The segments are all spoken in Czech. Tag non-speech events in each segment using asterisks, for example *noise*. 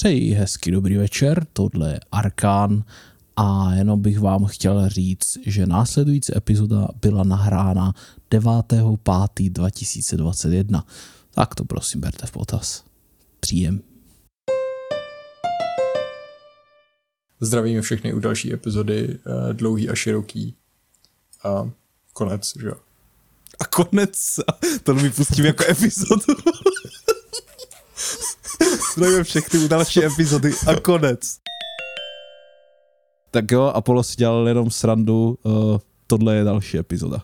Přeji hezky dobrý večer, tohle je Arkán a jenom bych vám chtěl říct, že následující epizoda byla nahrána 9.5.2021. Tak to prosím berte v potaz. Příjem. Zdravíme všechny u další epizody, uh, dlouhý a široký. A konec, že jo? A konec, *laughs* to mi pustím jako epizodu. Zdravíme všechny u další epizody a konec. Tak jo, Apollo si dělal jenom srandu, uh, tohle je další epizoda.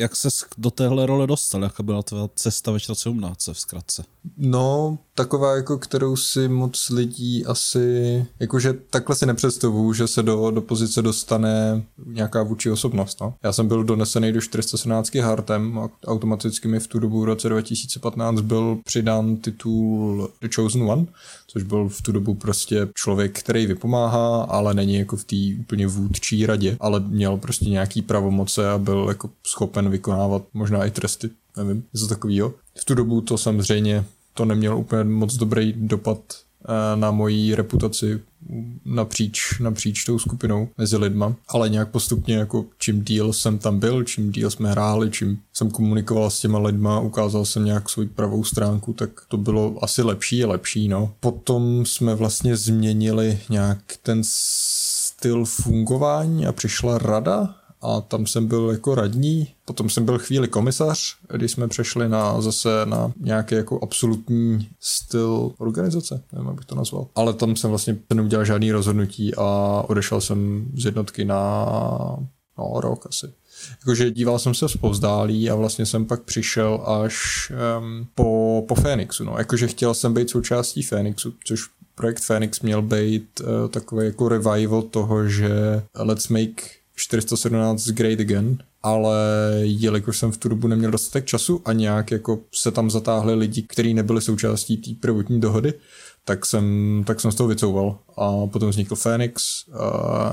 Jak se do téhle role dostal? Jaká byla tvá cesta ve 17 v zkratce? No, taková, jako kterou si moc lidí asi, jakože takhle si nepředstavuju, že se do, do pozice dostane nějaká vůči osobnost. No. Já jsem byl donesený do 417 hartem a automaticky mi v tu dobu v roce 2015 byl přidán titul The Chosen One, což byl v tu dobu prostě člověk, který vypomáhá, ale není jako v té úplně vůdčí radě, ale měl prostě nějaký pravomoce a byl jako schopen vykonávat možná i tresty, nevím, něco takového. V tu dobu to samozřejmě to nemělo úplně moc dobrý dopad eh, na moji reputaci napříč, napříč tou skupinou mezi lidma, ale nějak postupně jako čím díl jsem tam byl, čím díl jsme hráli, čím jsem komunikoval s těma lidma, ukázal jsem nějak svou pravou stránku, tak to bylo asi lepší a lepší, no. Potom jsme vlastně změnili nějak ten styl fungování a přišla rada a tam jsem byl jako radní, potom jsem byl chvíli komisař, když jsme přešli na zase na nějaký jako absolutní styl organizace, nevím, jak bych to nazval. Ale tam jsem vlastně neudělal žádný rozhodnutí a odešel jsem z jednotky na no, rok asi. Jakože díval jsem se zpovzdálí a vlastně jsem pak přišel až um, po, po Fénixu, no. Jakože chtěl jsem být součástí Fénixu, což projekt Phoenix měl být uh, takový jako revival toho, že let's make 417 Great Again, ale jelikož jsem v tu dobu neměl dostatek času a nějak jako se tam zatáhli lidi, kteří nebyli součástí té prvotní dohody, tak jsem, tak jsem z toho vycouval. A potom vznikl Phoenix, uh,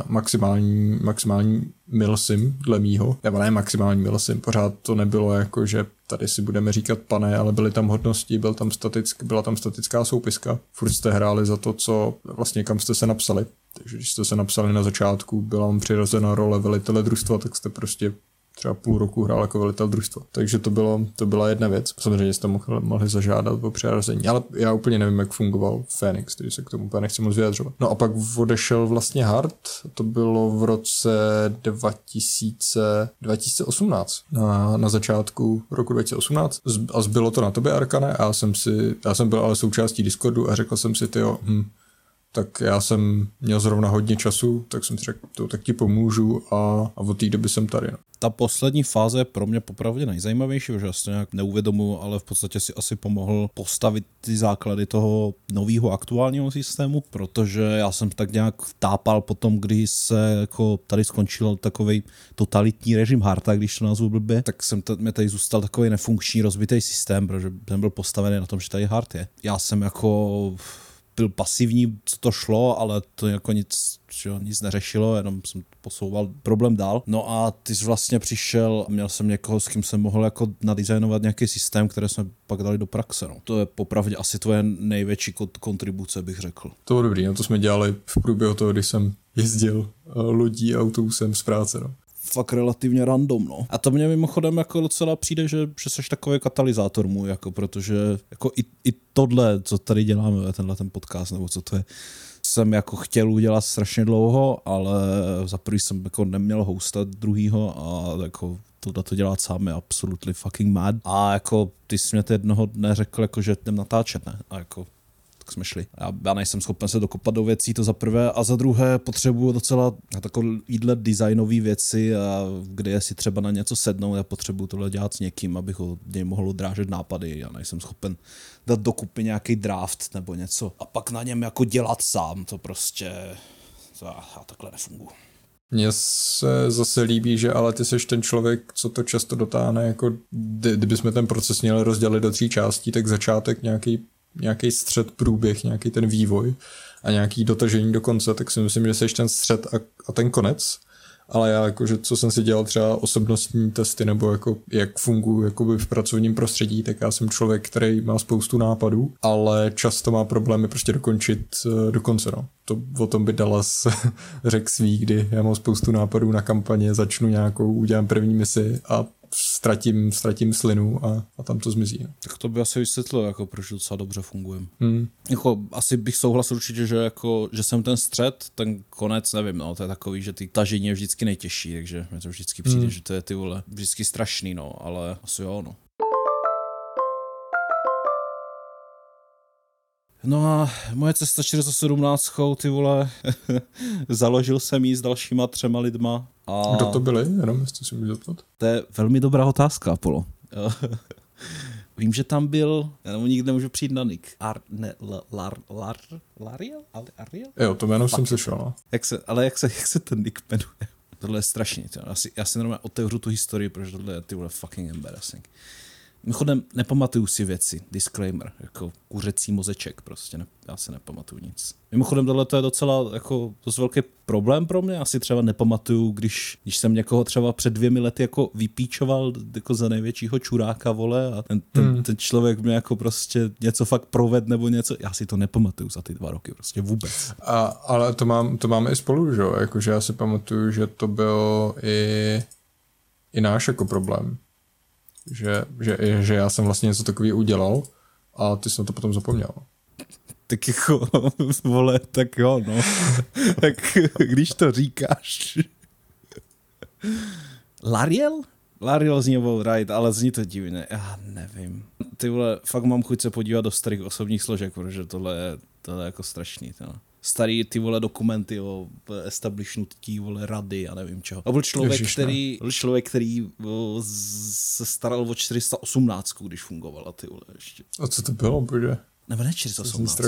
maximální, maximální milsim dle mýho, nebo ne maximální milsim, pořád to nebylo jako, že tady si budeme říkat pane, ale byly tam hodnosti, byl tam statick, byla tam statická soupiska. Furt jste hráli za to, co vlastně kam jste se napsali. Takže když jste se napsali na začátku, byla vám přirozená role velitele družstva, tak jste prostě třeba půl roku hrál jako velitel družstva. Takže to, bylo, to byla jedna věc. Samozřejmě jste mohli, mohli zažádat o přirazení, ale já úplně nevím, jak fungoval Phoenix, takže se k tomu úplně nechci moc vyjadřovat. No a pak odešel vlastně Hard, to bylo v roce 2000, 2018, na, na začátku roku 2018 a zbylo to na tobě, Arkane, a já jsem si, já jsem byl ale součástí Discordu a řekl jsem si, ty hm, tak já jsem měl zrovna hodně času, tak jsem si řekl, to tak ti pomůžu a, a od té doby jsem tady. No. Ta poslední fáze je pro mě popravdě nejzajímavější, že já nějak neuvědomuji, ale v podstatě si asi pomohl postavit ty základy toho nového aktuálního systému, protože já jsem tak nějak tápal potom, když se jako tady skončil takový totalitní režim Harta, když to nazvu blbě, tak jsem t- mě tady zůstal takový nefunkční rozbitý systém, protože jsem byl postavený na tom, že tady Hart je. Já jsem jako byl pasivní, co to šlo, ale to jako nic, že, nic neřešilo, jenom jsem posouval problém dál. No a ty jsi vlastně přišel, měl jsem někoho, s kým jsem mohl jako nadizajnovat nějaký systém, které jsme pak dali do praxe. No. To je popravdě asi tvoje největší kontribuce, bych řekl. To bylo dobrý, no to jsme dělali v průběhu toho, když jsem jezdil eh, lodí autobusem z práce. No fakt relativně random, no. A to mě mimochodem jako docela přijde, že, že jsi takový katalyzátor můj, jako protože jako i, i tohle, co tady děláme, tenhle ten podcast, nebo co to je, jsem jako chtěl udělat strašně dlouho, ale za prvý jsem jako neměl hosta druhýho a jako tohle to dělat sám je absolutely fucking mad. A jako ty jsi mě jednoho dne řekl, jako, že jdem natáčet, ne? A jako tak jsme šli. Já, já nejsem schopen se dokopat do věcí, to za prvé, a za druhé potřebuju docela takovýhle designové věci, a kde si třeba na něco sednout, já potřebuju tohle dělat s někým, abych ho něj mohl drážet nápady, já nejsem schopen dát dokupy nějaký draft nebo něco a pak na něm jako dělat sám, to prostě, to já, já takhle nefunguji. Mně se zase líbí, že ale ty seš ten člověk, co to často dotáhne, jako kdybychom ten proces měli rozdělit do tří částí, tak začátek nějaký nějaký střed, průběh, nějaký ten vývoj a nějaký dotažení do konce, tak si myslím, že jsi ten střed a, a ten konec ale já jakože, co jsem si dělal třeba osobnostní testy nebo jako jak funguji jakoby v pracovním prostředí, tak já jsem člověk, který má spoustu nápadů, ale často má problémy prostě dokončit eh, do konce, no. To o tom by Dallas *laughs* řekl svý, kdy já mám spoustu nápadů na kampaně, začnu nějakou, udělám první misi a ztratím, ztratím slinu a, a tam to zmizí. No. Tak to by asi vysvětlilo, jako proč docela dobře fungujem. Hmm. Jako, asi bych souhlasil určitě, že, jako, že jsem ten střed, ten konec, nevím, no, to je takový, že ty tažení je vždycky nejtěžší, takže mi to vždycky přijde, hmm. že to je ty vole, vždycky strašný, no, ale asi jo, no. No a moje cesta 417, ty vole, *laughs* založil jsem ji s dalšíma třema lidma. A... Kdo to byli, jenom jestli si můžu zeptat? To je velmi dobrá otázka, Apollo. *laughs* Vím, že tam byl, já nebo nikdy nemůžu přijít na Nick. Ar, ne, lar, lar, lar, Lariel? Ariel? Jo, to jméno jsem slyšel, no. Jak se, ale jak se, jak se ten Nick jmenuje? Tohle je strašný. Já si, já si normálně otevřu tu historii, protože tohle je ty vole fucking embarrassing. Mimochodem, nepamatuju si věci, disclaimer, jako kuřecí mozeček prostě, ne, já si nepamatuju nic. Mimochodem, tohle to je docela jako dost velký problém pro mě, asi třeba nepamatuju, když, když jsem někoho třeba před dvěmi lety jako vypíčoval jako za největšího čuráka, vole, a ten, ten, hmm. ten člověk mě jako prostě něco fakt proved nebo něco, já si to nepamatuju za ty dva roky, prostě vůbec. A, ale to, mám, to máme i spolu, že jo, jakože já si pamatuju, že to byl i, i náš jako problém že, že, že já jsem vlastně něco takového udělal a ty jsi na to potom zapomněl. Tak jako, *laughs* vole, tak jo, no. *laughs* tak když to říkáš. Lariel? Lariel zní right, ale zní to divně, já nevím. Ty vole, fakt mám chuť se podívat do starých osobních složek, protože tohle je, tohle je jako strašný. Tohle starý ty vole dokumenty o establishnutí vole rady a nevím čeho. A byl člověk, Ježiš, který, byl člověk, který o, se staral o 418, když fungovala ty vole ještě. A co to bylo, bože? Nebo ne 418.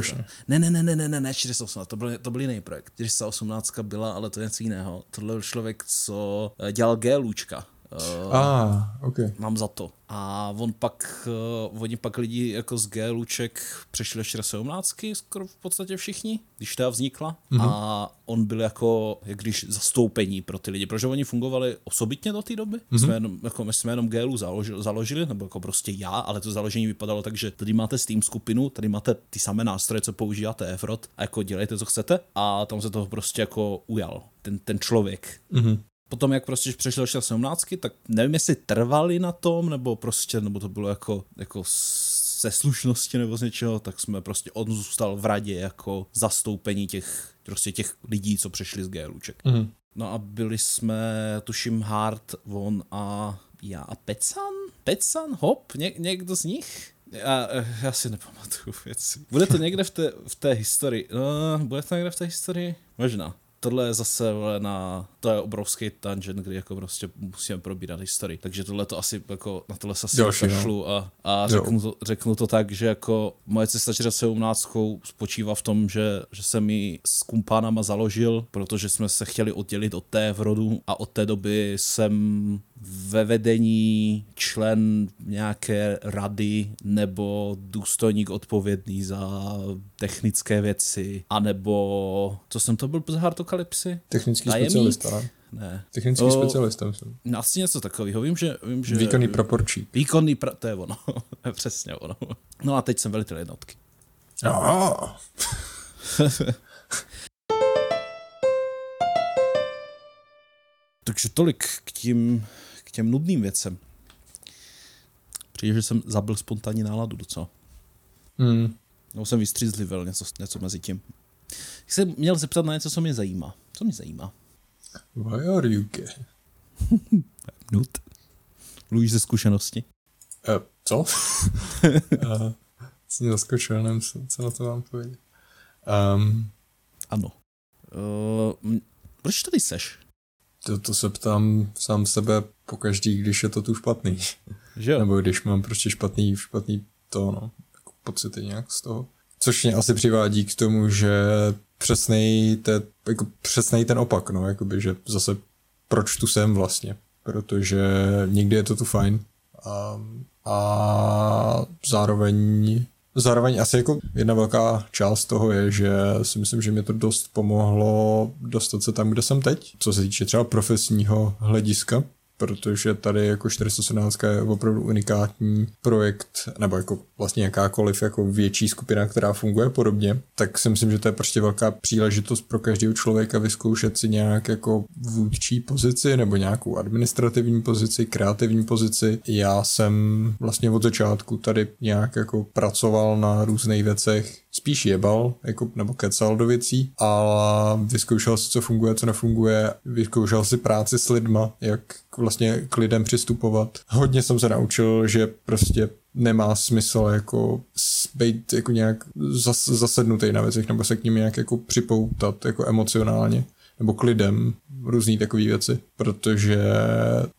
Ne, ne, ne, ne, ne, ne, ne 418, to byl, to byl jiný projekt. 418 byla, ale to je něco jiného. Tohle byl člověk, co eh, dělal G Lůčka. Uh, ah, okay. Mám za to. A on pak, uh, oni pak lidi jako z G Luček přešli ještě do 17, skoro v podstatě všichni, když ta vznikla. Mm-hmm. A on byl jako, jak když zastoupení pro ty lidi, protože oni fungovali osobitně do té doby. Mm-hmm. My, jsme jenom, jako, my jsme jenom GLU založili, založili, nebo jako prostě já, ale to založení vypadalo tak, že tady máte Steam skupinu, tady máte ty samé nástroje, co používáte Efrot a jako dělejte, co chcete. A tam se toho prostě jako ujal ten, ten člověk. Mm-hmm potom, jak prostě přešel do 17, tak nevím, jestli trvali na tom, nebo prostě, nebo to bylo jako, jako ze slušnosti nebo z něčeho, tak jsme prostě, on zůstal v radě jako zastoupení těch, prostě těch lidí, co přešli z GLUček. Mm. No a byli jsme, tuším, Hard, Von a já a Pecan? Pecan? Hop? Ně, někdo z nich? Já, já si nepamatuju věci. Bude to někde v té, v té historii? No, bude to někde v té historii? Možná tohle je zase na, to je obrovský tangent, kdy jako prostě musíme probírat historii. Takže tohle to asi jako, na tohle se asi no. kašlu a, a řeknu, to, řeknu to tak, že jako moje cesta 17 spočívá v tom, že, že jsem ji s kumpánama založil, protože jsme se chtěli oddělit od té v rodu a od té doby jsem ve vedení člen nějaké rady nebo důstojník odpovědný za technické věci, anebo co jsem to byl z Hartokalypsy? Technický Tajemník? specialista, ne? Ne. Technický o, specialista, myslím. Asi něco takového. Vím, že... Vím, že Výkonný praporčík. Výkonný, pra, to je ono. *laughs* Přesně ono. No a teď jsem velitel jednotky. Oh. *laughs* Takže tolik k tím těm nudným věcem. Přijde, že jsem zabil spontánní náladu docela. Hmm. Nebo jsem vystřízlivel něco, něco mezi tím. Jak jsem měl zeptat na něco, co mě zajímá. Co mě zajímá? Why are you gay? *laughs* Nud. Mluvíš ze zkušenosti? Uh, co? *laughs* uh, jsem zaskočil, nevím, co, co na to mám povědět. Um, ano. Uh, proč tady seš? To, to se ptám sám sebe po každý, když je to tu špatný. *laughs* Že jo? Nebo když mám prostě špatný, špatný to, no, jako pocity nějak z toho. Což mě asi přivádí k tomu, že přesnej, te, jako přesnej ten opak, no, jakoby, že zase proč tu jsem vlastně, protože někdy je to tu fajn a, a zároveň zároveň asi jako jedna velká část toho je, že si myslím, že mě to dost pomohlo dostat se tam, kde jsem teď, co se týče třeba profesního hlediska, protože tady jako 417 je opravdu unikátní projekt, nebo jako vlastně jakákoliv jako větší skupina, která funguje podobně, tak si myslím, že to je prostě velká příležitost pro každého člověka vyzkoušet si nějak jako vůdčí pozici nebo nějakou administrativní pozici, kreativní pozici. Já jsem vlastně od začátku tady nějak jako pracoval na různých věcech, spíš jebal, jako, nebo kecal do věcí, a vyzkoušel si, co funguje, co nefunguje, vyzkoušel si práci s lidma, jak vlastně k lidem přistupovat. Hodně jsem se naučil, že prostě nemá smysl jako být jako nějak zas, zasednutý na věcech nebo se k ním nějak jako připoutat jako emocionálně nebo k lidem, různé takové věci, protože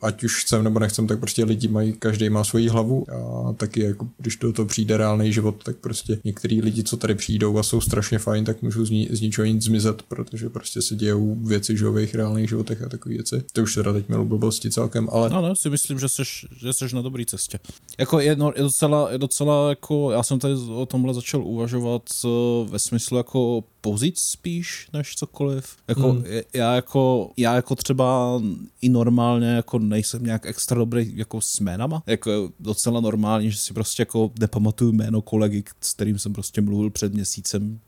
ať už chcem nebo nechcem, tak prostě lidi mají, každý má svoji hlavu a taky jako když do toho přijde reálný život, tak prostě některý lidi, co tady přijdou a jsou strašně fajn, tak můžou z, ní, z ničeho nic zmizet, protože prostě se dějou věci že v jejich reálných životech a takové věci. To už teda teď mělo blbosti celkem, ale... No, no, si myslím, že jsi, že jsi na dobré cestě. Jako je, no, je, docela, je docela jako, já jsem tady o tomhle začal uvažovat eh, ve smyslu jako pozic spíš než cokoliv. Jako, hmm. já jako, já jako třeba i normálně jako nejsem nějak extra dobrý jako s jménama. Jako docela normální, že si prostě jako nepamatuju jméno kolegy, s kterým jsem prostě mluvil před měsícem,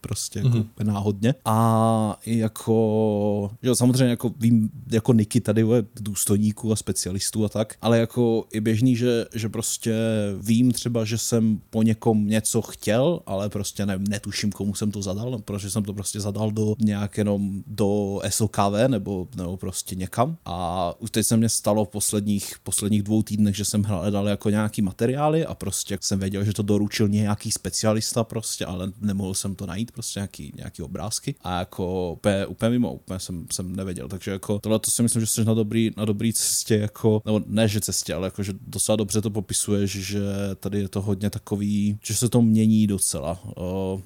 prostě jako hmm. náhodně. A jako, že samozřejmě jako vím, jako Niky tady je důstojníků a specialistů a tak, ale jako je běžný, že, že prostě vím třeba, že jsem po někom něco chtěl, ale prostě ne, netuším, komu jsem to zadal, protože jsem to prostě zadal do nějak jenom do SOKV nebo, nebo prostě někam. A už teď se mě stalo v posledních, posledních dvou týdnech, že jsem hledal jako nějaký materiály a prostě jsem věděl, že to doručil nějaký specialista prostě, ale nemohl jsem to najít, prostě nějaký, nějaký obrázky. A jako úplně, úplně mimo, úplně jsem, jsem nevěděl. Takže jako tohle to si myslím, že jsi na dobrý, na dobrý cestě, jako, nebo ne, že cestě, ale jako, že docela dobře to popisuješ, že tady je to hodně takový, že se to mění docela.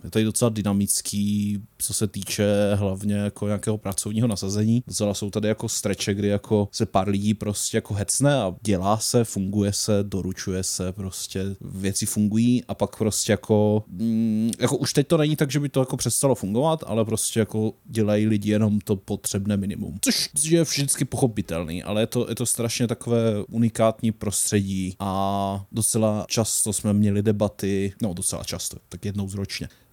Je tady docela dynamický, co se týče hlavně jako nějakého pracovního nasazení. Docela jsou tady jako streče, kdy jako se pár lidí prostě jako hecne a dělá se, funguje se, doručuje se, prostě věci fungují a pak prostě jako, mm, jako už teď to není tak, že by to jako přestalo fungovat, ale prostě jako dělají lidi jenom to potřebné minimum. Což je vždycky pochopitelný, ale je to, je to strašně takové unikátní prostředí a docela často jsme měli debaty, no docela často, tak jednou z ročně, uh,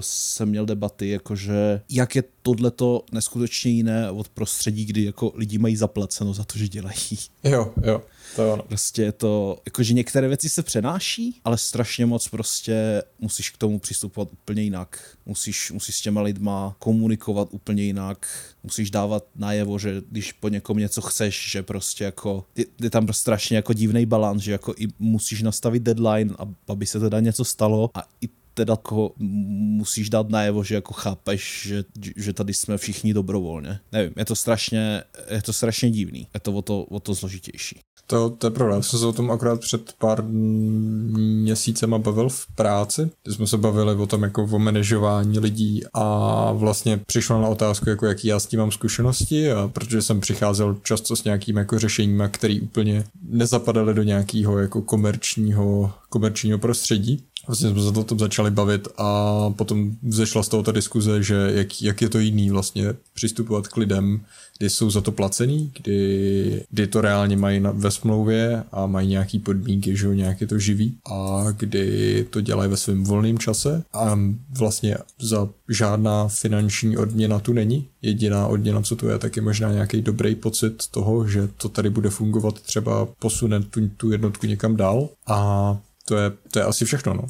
jsem měl debaty, jakože jak je tohleto neskutečně jiné od prostředí, kdy jako lidi mají zaplaceno za to, že dělají. Jo, jo. To je ono. Prostě je to, jakože některé věci se přenáší, ale strašně moc prostě musíš k tomu přistupovat úplně jinak. Musíš, musíš s těma lidma komunikovat úplně jinak. Musíš dávat najevo, že když po někom něco chceš, že prostě jako je, je tam strašně jako divný balans, že jako i musíš nastavit deadline, aby se teda něco stalo a i teda jako musíš dát najevo, že jako chápeš, že, že tady jsme všichni dobrovolně. Nevím, je to strašně, je to strašně divný. Je to o to, o to zložitější. To, to je pravda. Já jsem se o tom akorát před pár měsícema bavil v práci, kdy jsme se bavili o tom jako o manažování lidí a vlastně přišlo na otázku, jako jaký já s tím mám zkušenosti a protože jsem přicházel často s nějakými jako řešeními, které úplně nezapadaly do nějakého jako komerčního, komerčního prostředí, Vlastně jsme se o tom začali bavit a potom vzešla z toho ta diskuze, že jak, jak je to jiný vlastně přistupovat k lidem, kdy jsou za to placený, kdy, kdy to reálně mají na, ve smlouvě a mají nějaký podmínky, že nějak je to živý a kdy to dělají ve svém volném čase a vlastně za žádná finanční odměna tu není. Jediná odměna, co tu je, tak je možná nějaký dobrý pocit toho, že to tady bude fungovat, třeba posune tu, tu jednotku někam dál a to je, to je asi všechno, no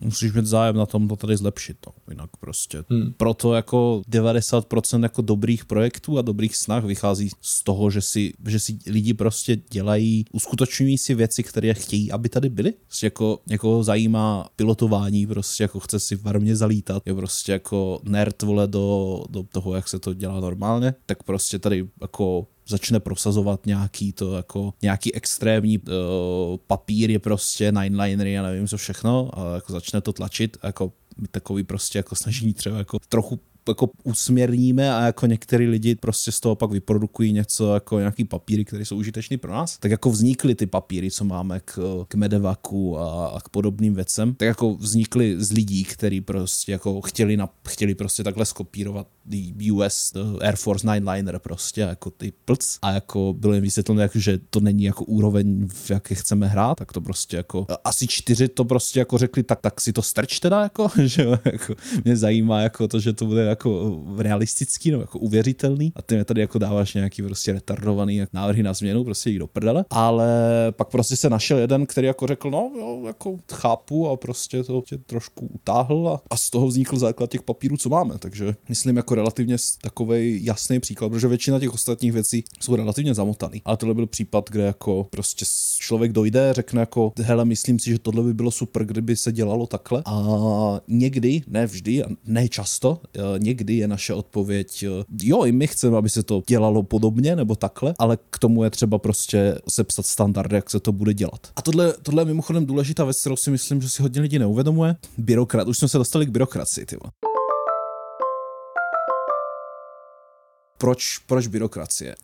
musíš mít zájem na tom to tady zlepšit, no. Jinak prostě. Hmm. Proto jako 90% jako dobrých projektů a dobrých snah vychází z toho, že si, že si lidi prostě dělají, uskutečňují si věci, které chtějí, aby tady byly. Prostě jako někoho zajímá pilotování, prostě jako chce si v armě zalítat, je prostě jako nerd vole do, do toho, jak se to dělá normálně, tak prostě tady jako začne prosazovat nějaký to jako nějaký extrémní uh, papír je prostě ninelinery a nevím co všechno a jako začne to tlačit jako takový prostě jako snažení třeba jako trochu jako usměrníme a jako některý lidi prostě z toho pak vyprodukují něco jako nějaký papíry, které jsou užitečné pro nás, tak jako vznikly ty papíry, co máme k, k Medevaku a, a k podobným věcem, tak jako vznikly z lidí, kteří prostě jako chtěli, na, chtěli prostě takhle skopírovat US Air Force Nineliner prostě jako ty plc a jako bylo jim vysvětleno, jako, že to není jako úroveň, v jaké chceme hrát, tak to prostě jako asi čtyři to prostě jako řekli, tak, tak si to strč teda jako, *laughs* že jako mě zajímá jako to, že to bude jako realistický, no jako uvěřitelný. A ty mě tady jako dáváš nějaký prostě retardovaný návrhy na změnu, prostě jít do prdele, ale pak prostě se našel jeden, který jako řekl, no jo, jako chápu a prostě to tě trošku utáhl a, a z toho vznikl základ těch papírů, co máme, takže myslím jako relativně takový jasný příklad, protože většina těch ostatních věcí jsou relativně zamotaný, ale tohle byl případ, kde jako prostě člověk dojde, řekne jako, hele, myslím si, že tohle by bylo super, kdyby se dělalo takhle. A někdy, ne vždy, ne často, eh, někdy je naše odpověď, eh, jo, i my chceme, aby se to dělalo podobně nebo takhle, ale k tomu je třeba prostě sepsat standardy, jak se to bude dělat. A tohle, tohle je mimochodem důležitá věc, kterou si myslím, že si hodně lidí neuvědomuje. Byrokrat, už jsme se dostali k byrokracii, tyvo. Proč, proč byrokracie?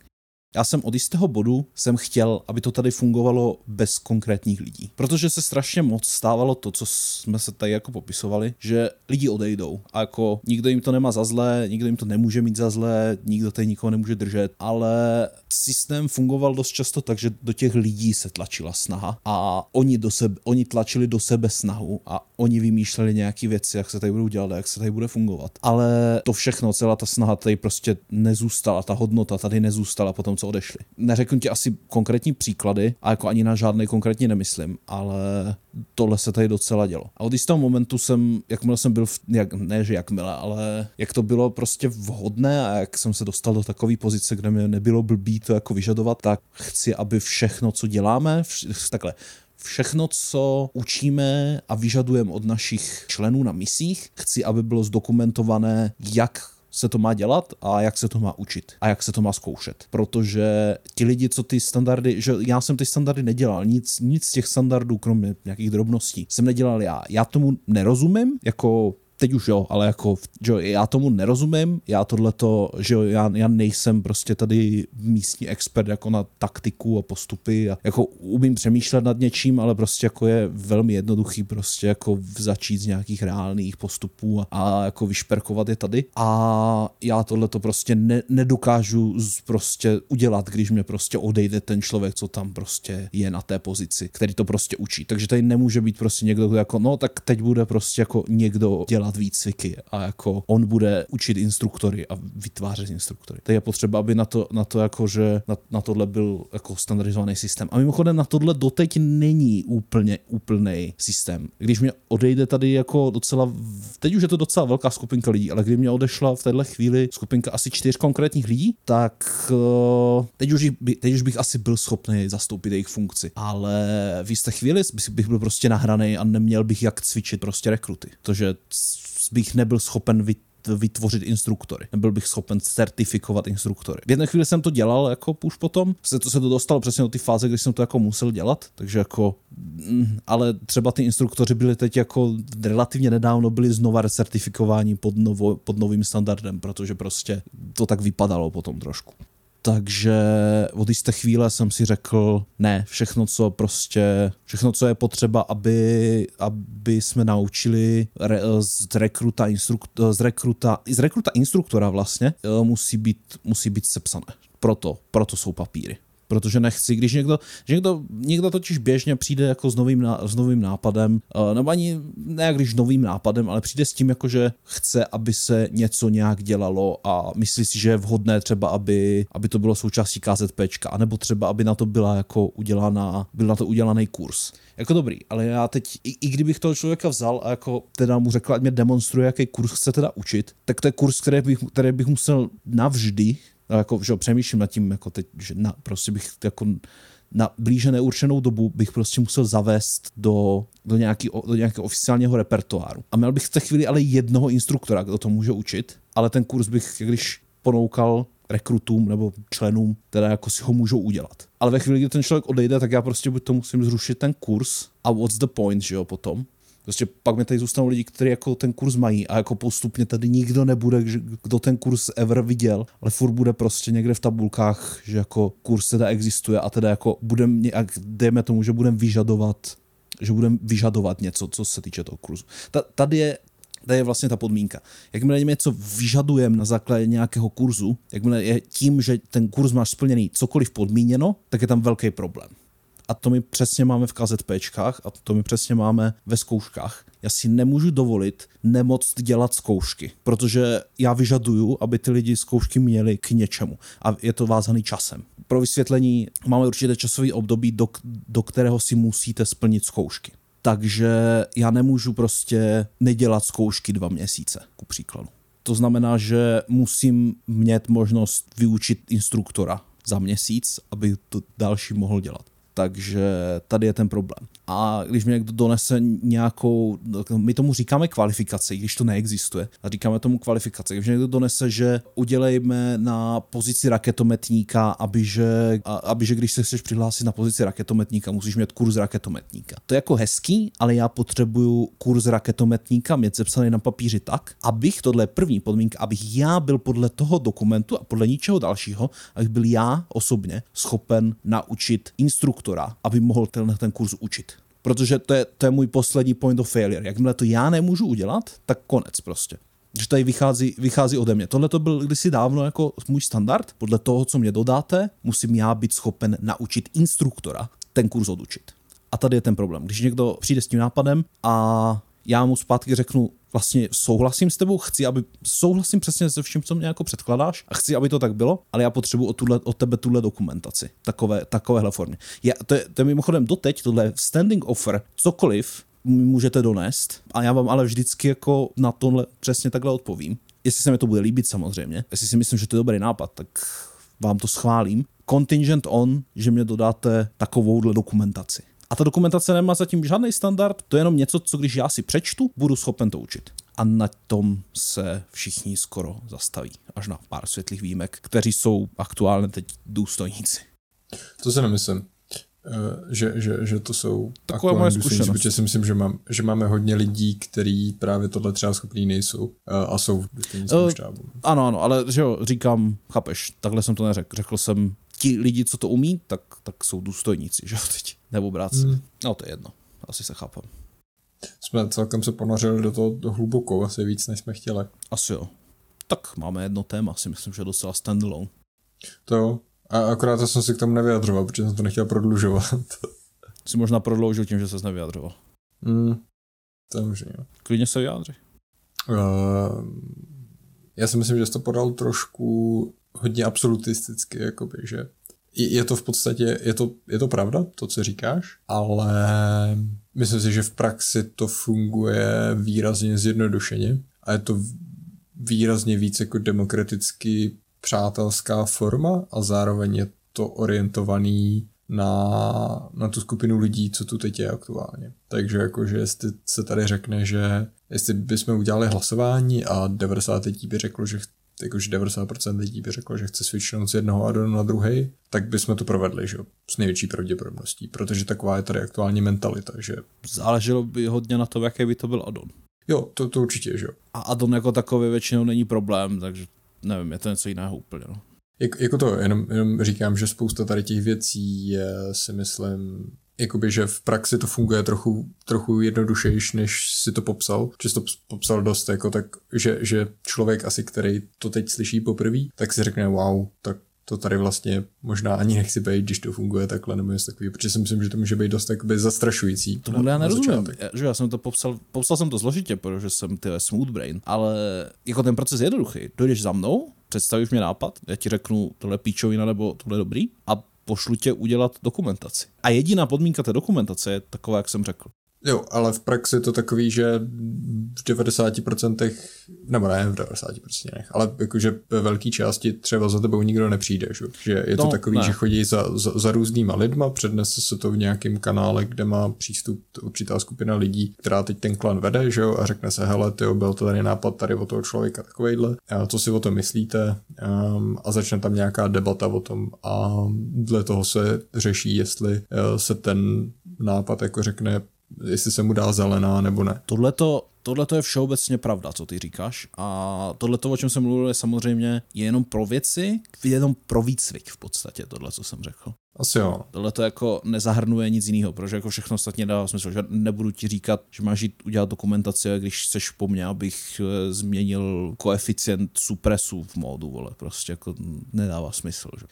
Já jsem od jistého bodu jsem chtěl, aby to tady fungovalo bez konkrétních lidí. Protože se strašně moc stávalo to, co jsme se tady jako popisovali, že lidi odejdou a jako nikdo jim to nemá za zlé, nikdo jim to nemůže mít za zlé, nikdo tady nikoho nemůže držet, ale systém fungoval dost často tak, že do těch lidí se tlačila snaha a oni, do sebe, oni tlačili do sebe snahu a oni vymýšleli nějaké věci, jak se tady budou dělat, jak se tady bude fungovat. Ale to všechno, celá ta snaha tady prostě nezůstala, ta hodnota tady nezůstala potom, co odešli. Neřeknu ti asi konkrétní příklady, a jako ani na žádný konkrétní nemyslím, ale tohle se tady docela dělo. A od jistého momentu jsem, jakmile jsem byl, v, jak, ne že jakmile, ale jak to bylo prostě vhodné a jak jsem se dostal do takové pozice, kde mi nebylo blbý to jako vyžadovat, tak chci, aby všechno, co děláme, vš, takhle, všechno, co učíme a vyžadujeme od našich členů na misích, chci, aby bylo zdokumentované, jak se to má dělat a jak se to má učit a jak se to má zkoušet. Protože ti lidi, co ty standardy, že já jsem ty standardy nedělal, nic, nic z těch standardů, kromě nějakých drobností, jsem nedělal já. Já tomu nerozumím, jako teď už jo, ale jako, že já tomu nerozumím, já tohleto, že jo, já, já nejsem prostě tady místní expert jako na taktiku a postupy a jako umím přemýšlet nad něčím, ale prostě jako je velmi jednoduchý prostě jako začít z nějakých reálných postupů a, a jako vyšperkovat je tady a já tohleto prostě ne, nedokážu prostě udělat, když mě prostě odejde ten člověk, co tam prostě je na té pozici, který to prostě učí. Takže tady nemůže být prostě někdo jako, no tak teď bude prostě jako někdo dělat dělat výcviky a jako on bude učit instruktory a vytvářet instruktory. To je potřeba, aby na to, na to jako, že na, na tohle byl jako standardizovaný systém. A mimochodem na tohle doteď není úplně úplný systém. Když mě odejde tady jako docela, teď už je to docela velká skupinka lidí, ale když mě odešla v téhle chvíli skupinka asi čtyř konkrétních lidí, tak eh, teď už, teď už bych asi byl schopný zastoupit jejich funkci. Ale v jisté chvíli bych byl prostě nahraný a neměl bych jak cvičit prostě rekruty. Protože bych nebyl schopen vytvořit instruktory. Nebyl bych schopen certifikovat instruktory. V jedné chvíli jsem to dělal jako už potom, se to, se to dostalo přesně do ty fáze, kdy jsem to jako musel dělat, takže jako, mm, ale třeba ty instruktoři byli teď jako relativně nedávno byli znova certifikováni pod, novo, pod novým standardem, protože prostě to tak vypadalo potom trošku. Takže od jisté chvíle jsem si řekl, ne, všechno, co prostě, všechno, co je potřeba, aby, aby jsme naučili re, z rekruta, instrukt, z rekruta, z rekruta instruktora vlastně, musí být, musí být sepsané. Proto, proto jsou papíry protože nechci, když někdo, někdo, někdo totiž běžně přijde jako s novým, s novým nápadem, eh, nebo ani ne když novým nápadem, ale přijde s tím jako, že chce, aby se něco nějak dělalo a myslí si, že je vhodné třeba, aby, aby to bylo součástí KZPčka, anebo třeba, aby na to byla jako udělána, byl na to udělaný kurz. Jako dobrý, ale já teď, i, i kdybych toho člověka vzal a jako teda mu řekl, ať mě demonstruje, jaký kurz chce teda učit, tak to je kurz, který bych, který bych musel navždy jako, že přemýšlím nad tím, jako teď, že na, prostě bych jako na blíže neurčenou dobu bych prostě musel zavést do, do, nějaký, do nějakého oficiálního repertoáru. A měl bych v té chvíli ale jednoho instruktora, kdo to může učit, ale ten kurz bych, když ponoukal rekrutům nebo členům, teda jako si ho můžou udělat. Ale ve chvíli, kdy ten člověk odejde, tak já prostě buď to musím zrušit ten kurz a what's the point, že jo, potom. Prostě pak mi tady zůstanou lidi, kteří jako ten kurz mají a jako postupně tady nikdo nebude, kdo ten kurz ever viděl, ale furt bude prostě někde v tabulkách, že jako kurz teda existuje a teda jako budeme nějak, dejme tomu, že budeme vyžadovat že budeme vyžadovat něco, co se týče toho kurzu. Tady je Tady je vlastně ta podmínka. Jakmile něco vyžadujeme na základě nějakého kurzu, jakmile je tím, že ten kurz máš splněný cokoliv podmíněno, tak je tam velký problém. A to my přesně máme v KZPčkách a to my přesně máme ve zkouškách. Já si nemůžu dovolit nemoc dělat zkoušky, protože já vyžaduju, aby ty lidi zkoušky měli k něčemu. A je to vázaný časem. Pro vysvětlení máme určité časové období, do, do kterého si musíte splnit zkoušky takže já nemůžu prostě nedělat zkoušky dva měsíce, ku příkladu. To znamená, že musím mít možnost vyučit instruktora za měsíc, aby to další mohl dělat. Takže tady je ten problém. A když mi někdo donese nějakou, my tomu říkáme kvalifikaci, když to neexistuje, a říkáme tomu kvalifikace. Když někdo donese, že udělejme na pozici raketometníka, aby že, aby že když se chceš přihlásit na pozici raketometníka, musíš mít kurz raketometníka. To je jako hezký, ale já potřebuju kurz raketometníka mít zepsaný na papíři tak, abych, tohle první podmínka, abych já byl podle toho dokumentu a podle ničeho dalšího, abych byl já osobně schopen naučit instruktora, aby mohl tenhle ten kurz učit protože to je, to je můj poslední point of failure. Jakmile to já nemůžu udělat, tak konec prostě. Že tady vychází, vychází ode mě. Tohle to byl kdysi dávno jako můj standard. Podle toho, co mě dodáte, musím já být schopen naučit instruktora ten kurz odučit. A tady je ten problém. Když někdo přijde s tím nápadem a já mu zpátky řeknu, vlastně souhlasím s tebou, chci, aby souhlasím přesně se vším, co mě jako předkládáš a chci, aby to tak bylo, ale já potřebuji od, tuhle, od tebe tuhle dokumentaci, takové, takovéhle formě. Já, to, je, to je mimochodem doteď, tohle standing offer, cokoliv můžete donést a já vám ale vždycky jako na tohle přesně takhle odpovím. Jestli se mi to bude líbit samozřejmě, jestli si myslím, že to je dobrý nápad, tak vám to schválím. Contingent on, že mě dodáte takovouhle dokumentaci. A ta dokumentace nemá zatím žádný standard, to je jenom něco, co když já si přečtu, budu schopen to učit. A na tom se všichni skoro zastaví, až na pár světlých výjimek, kteří jsou aktuálně teď důstojníci. To se nemyslím. Eh, že, že, že to jsou takové moje zkušenosti. Protože si myslím, že, mám, že máme hodně lidí, kteří právě tohle třeba schopní nejsou eh, a jsou v uh, štábu. Ano, ano, ale že jo, říkám, chápeš, takhle jsem to neřekl. Řekl jsem, ti lidi, co to umí, tak, tak jsou důstojníci, že jo, teď. Nebo bráci. Hmm. No to je jedno, asi se chápám. Jsme celkem se ponořili do toho do hluboko, asi víc, než jsme chtěli. Asi jo. Tak máme jedno téma, si myslím, že docela standalone. To jo. A akorát to jsem si k tomu nevyjadřoval, protože jsem to nechtěl prodlužovat. *laughs* Jsi možná prodloužil tím, že ses nevyjadřoval. Hmm. To je možný, jo. Klidně se vyjádři. Uh, já si myslím, že jsi to podal trošku hodně absolutisticky, jakoby, že je to v podstatě, je to, je to pravda, to, co říkáš, ale myslím si, že v praxi to funguje výrazně zjednodušeně a je to výrazně víc jako demokraticky přátelská forma a zároveň je to orientovaný na, na tu skupinu lidí, co tu teď je aktuálně. Takže jakože jestli se tady řekne, že jestli bychom udělali hlasování a 90 lidí by řeklo, že jakože 90% lidí by řeklo, že chce switchnout z jednoho addonu na druhý, tak bychom to provedli, že jo, s největší pravděpodobností, protože taková je tady aktuální mentalita, že... Záleželo by hodně na tom, jaký by to byl addon. Jo, to, to určitě, že jo. A addon jako takový většinou není problém, takže nevím, je to něco jiného úplně, no. Jak, jako to, jenom, jenom říkám, že spousta tady těch věcí je, si myslím, jakoby, že v praxi to funguje trochu, trochu jednodušejš, než si to popsal, že jsi to popsal dost, jako tak, že, že člověk asi, který to teď slyší poprvé, tak si řekne, wow, tak to tady vlastně možná ani nechci být, když to funguje takhle nebo něco takového, protože si myslím, že to může být dost jakoby zastrašující. To já nerozumím, já, že já jsem to popsal, popsal jsem to zložitě, protože jsem ty smooth brain, ale jako ten proces je jednoduchý. Dojdeš za mnou, představíš mě nápad, já ti řeknu, tohle píčovina nebo tohle dobrý a pošlu tě udělat dokumentaci. A jediná podmínka té dokumentace je taková, jak jsem řekl. Jo, ale v praxi je to takový, že v 90%, nebo ne v 90%, ale jakože ve velké části třeba za tebou nikdo nepřijde, že, že je to no, takový, ne. že chodí za, za, za různýma lidma, přednese se to v nějakém kanále, kde má přístup určitá skupina lidí, která teď ten klan vede, že jo, a řekne se, hele, ty byl to tady nápad tady o toho člověka takovejhle, a co si o tom myslíte? Um, a začne tam nějaká debata o tom a dle toho se řeší, jestli uh, se ten nápad jako řekne jestli se mu dá zelená nebo ne. Tohle to Tohle je všeobecně pravda, co ty říkáš. A tohle, o čem jsem mluvil, je samozřejmě jenom pro věci, jenom pro výcvik v podstatě, tohle, co jsem řekl. Asi jo. Tohle to jako nezahrnuje nic jiného, protože jako všechno ostatně dává smysl, že nebudu ti říkat, že máš jít udělat dokumentaci, když chceš po mně, abych eh, změnil koeficient supresu v módu, vole, prostě jako nedává smysl, že?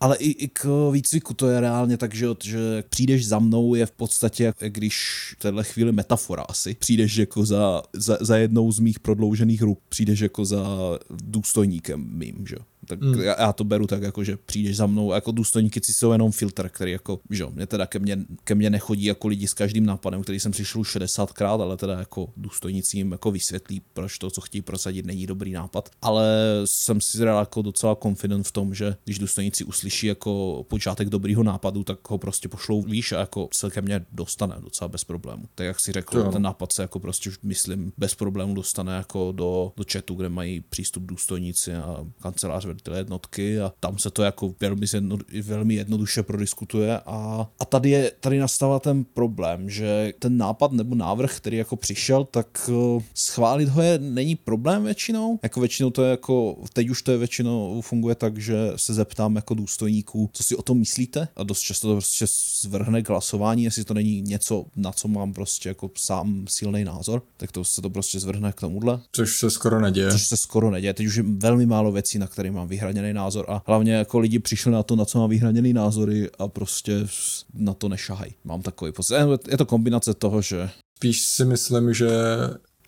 Ale i, i k výcviku to je reálně tak, že, že přijdeš za mnou je v podstatě, jak když v téhle chvíli metafora asi. Přijdeš jako za, za, za jednou z mých prodloužených ruk, přijdeš jako za důstojníkem mým, že tak mm. já, já, to beru tak, jako, že přijdeš za mnou, jako důstojníky jsou jenom filtr, který jako, že mě teda ke mně, ke mně nechodí jako lidi s každým nápadem, který jsem přišel už 60krát, ale teda jako důstojníci jim jako vysvětlí, proč to, co chtějí prosadit, není dobrý nápad. Ale jsem si teda jako docela confident v tom, že když důstojníci uslyší jako počátek dobrýho nápadu, tak ho prostě pošlou výš a jako se ke mně dostane docela bez problému. Tak jak si řekl, to. ten nápad se jako prostě myslím bez problému dostane jako do, do chatu, kde mají přístup důstojníci a kancelář tyhle jednotky a tam se to jako velmi, zjedno, velmi jednoduše prodiskutuje a, a tady, je, tady nastává ten problém, že ten nápad nebo návrh, který jako přišel, tak uh, schválit ho je, není problém většinou, jako většinou to je jako, teď už to je většinou funguje tak, že se zeptám jako důstojníků, co si o tom myslíte a dost často to prostě zvrhne k hlasování, jestli to není něco, na co mám prostě jako sám silný názor, tak to se to prostě zvrhne k tomuhle. Což se skoro neděje. Což se skoro neděje. Teď už je velmi málo věcí, na které mám vyhraněný názor a hlavně jako lidi přišli na to, na co mám vyhraněný názory a prostě na to nešahají. Mám takový pocit. Je to kombinace toho, že... Spíš si myslím, že...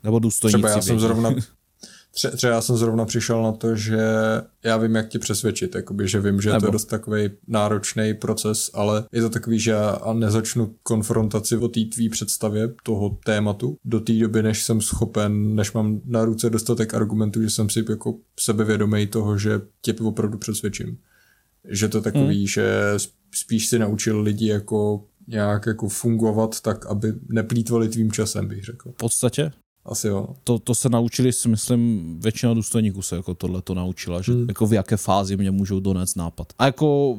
Nebo důstojníci. Třeba já jsem zrovna *laughs* Tře- třeba já jsem zrovna přišel na to, že já vím, jak ti přesvědčit, jakoby, že vím, že Nebo. to je dost takový náročný proces, ale je to takový, že já nezačnu konfrontaci o té tvý představě toho tématu do té doby, než jsem schopen, než mám na ruce dostatek argumentů, že jsem si jako sebevědomý toho, že tě opravdu přesvědčím. Že to takový, hmm. že spíš si naučil lidi jako nějak jako fungovat tak, aby neplýtvali tvým časem, bych řekl. V podstatě, asi jo. To, to se naučili, si myslím, většina důstojníků se jako tohle to naučila, že hmm. jako v jaké fázi mě můžou donést nápad. A jako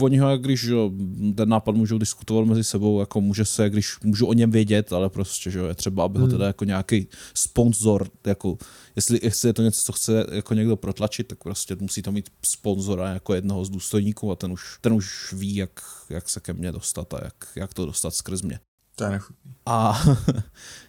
oni ho, když jo, ten nápad můžou diskutovat mezi sebou, jako může se, když můžu o něm vědět, ale prostě, že je třeba, aby ho hmm. teda jako nějaký sponzor, jako jestli, jestli je to něco, co chce jako někdo protlačit, tak prostě musí to mít sponzora jako jednoho z důstojníků a ten už, ten už ví, jak, jak se ke mně dostat a jak, jak to dostat skrz mě. To je nechutný. A *laughs*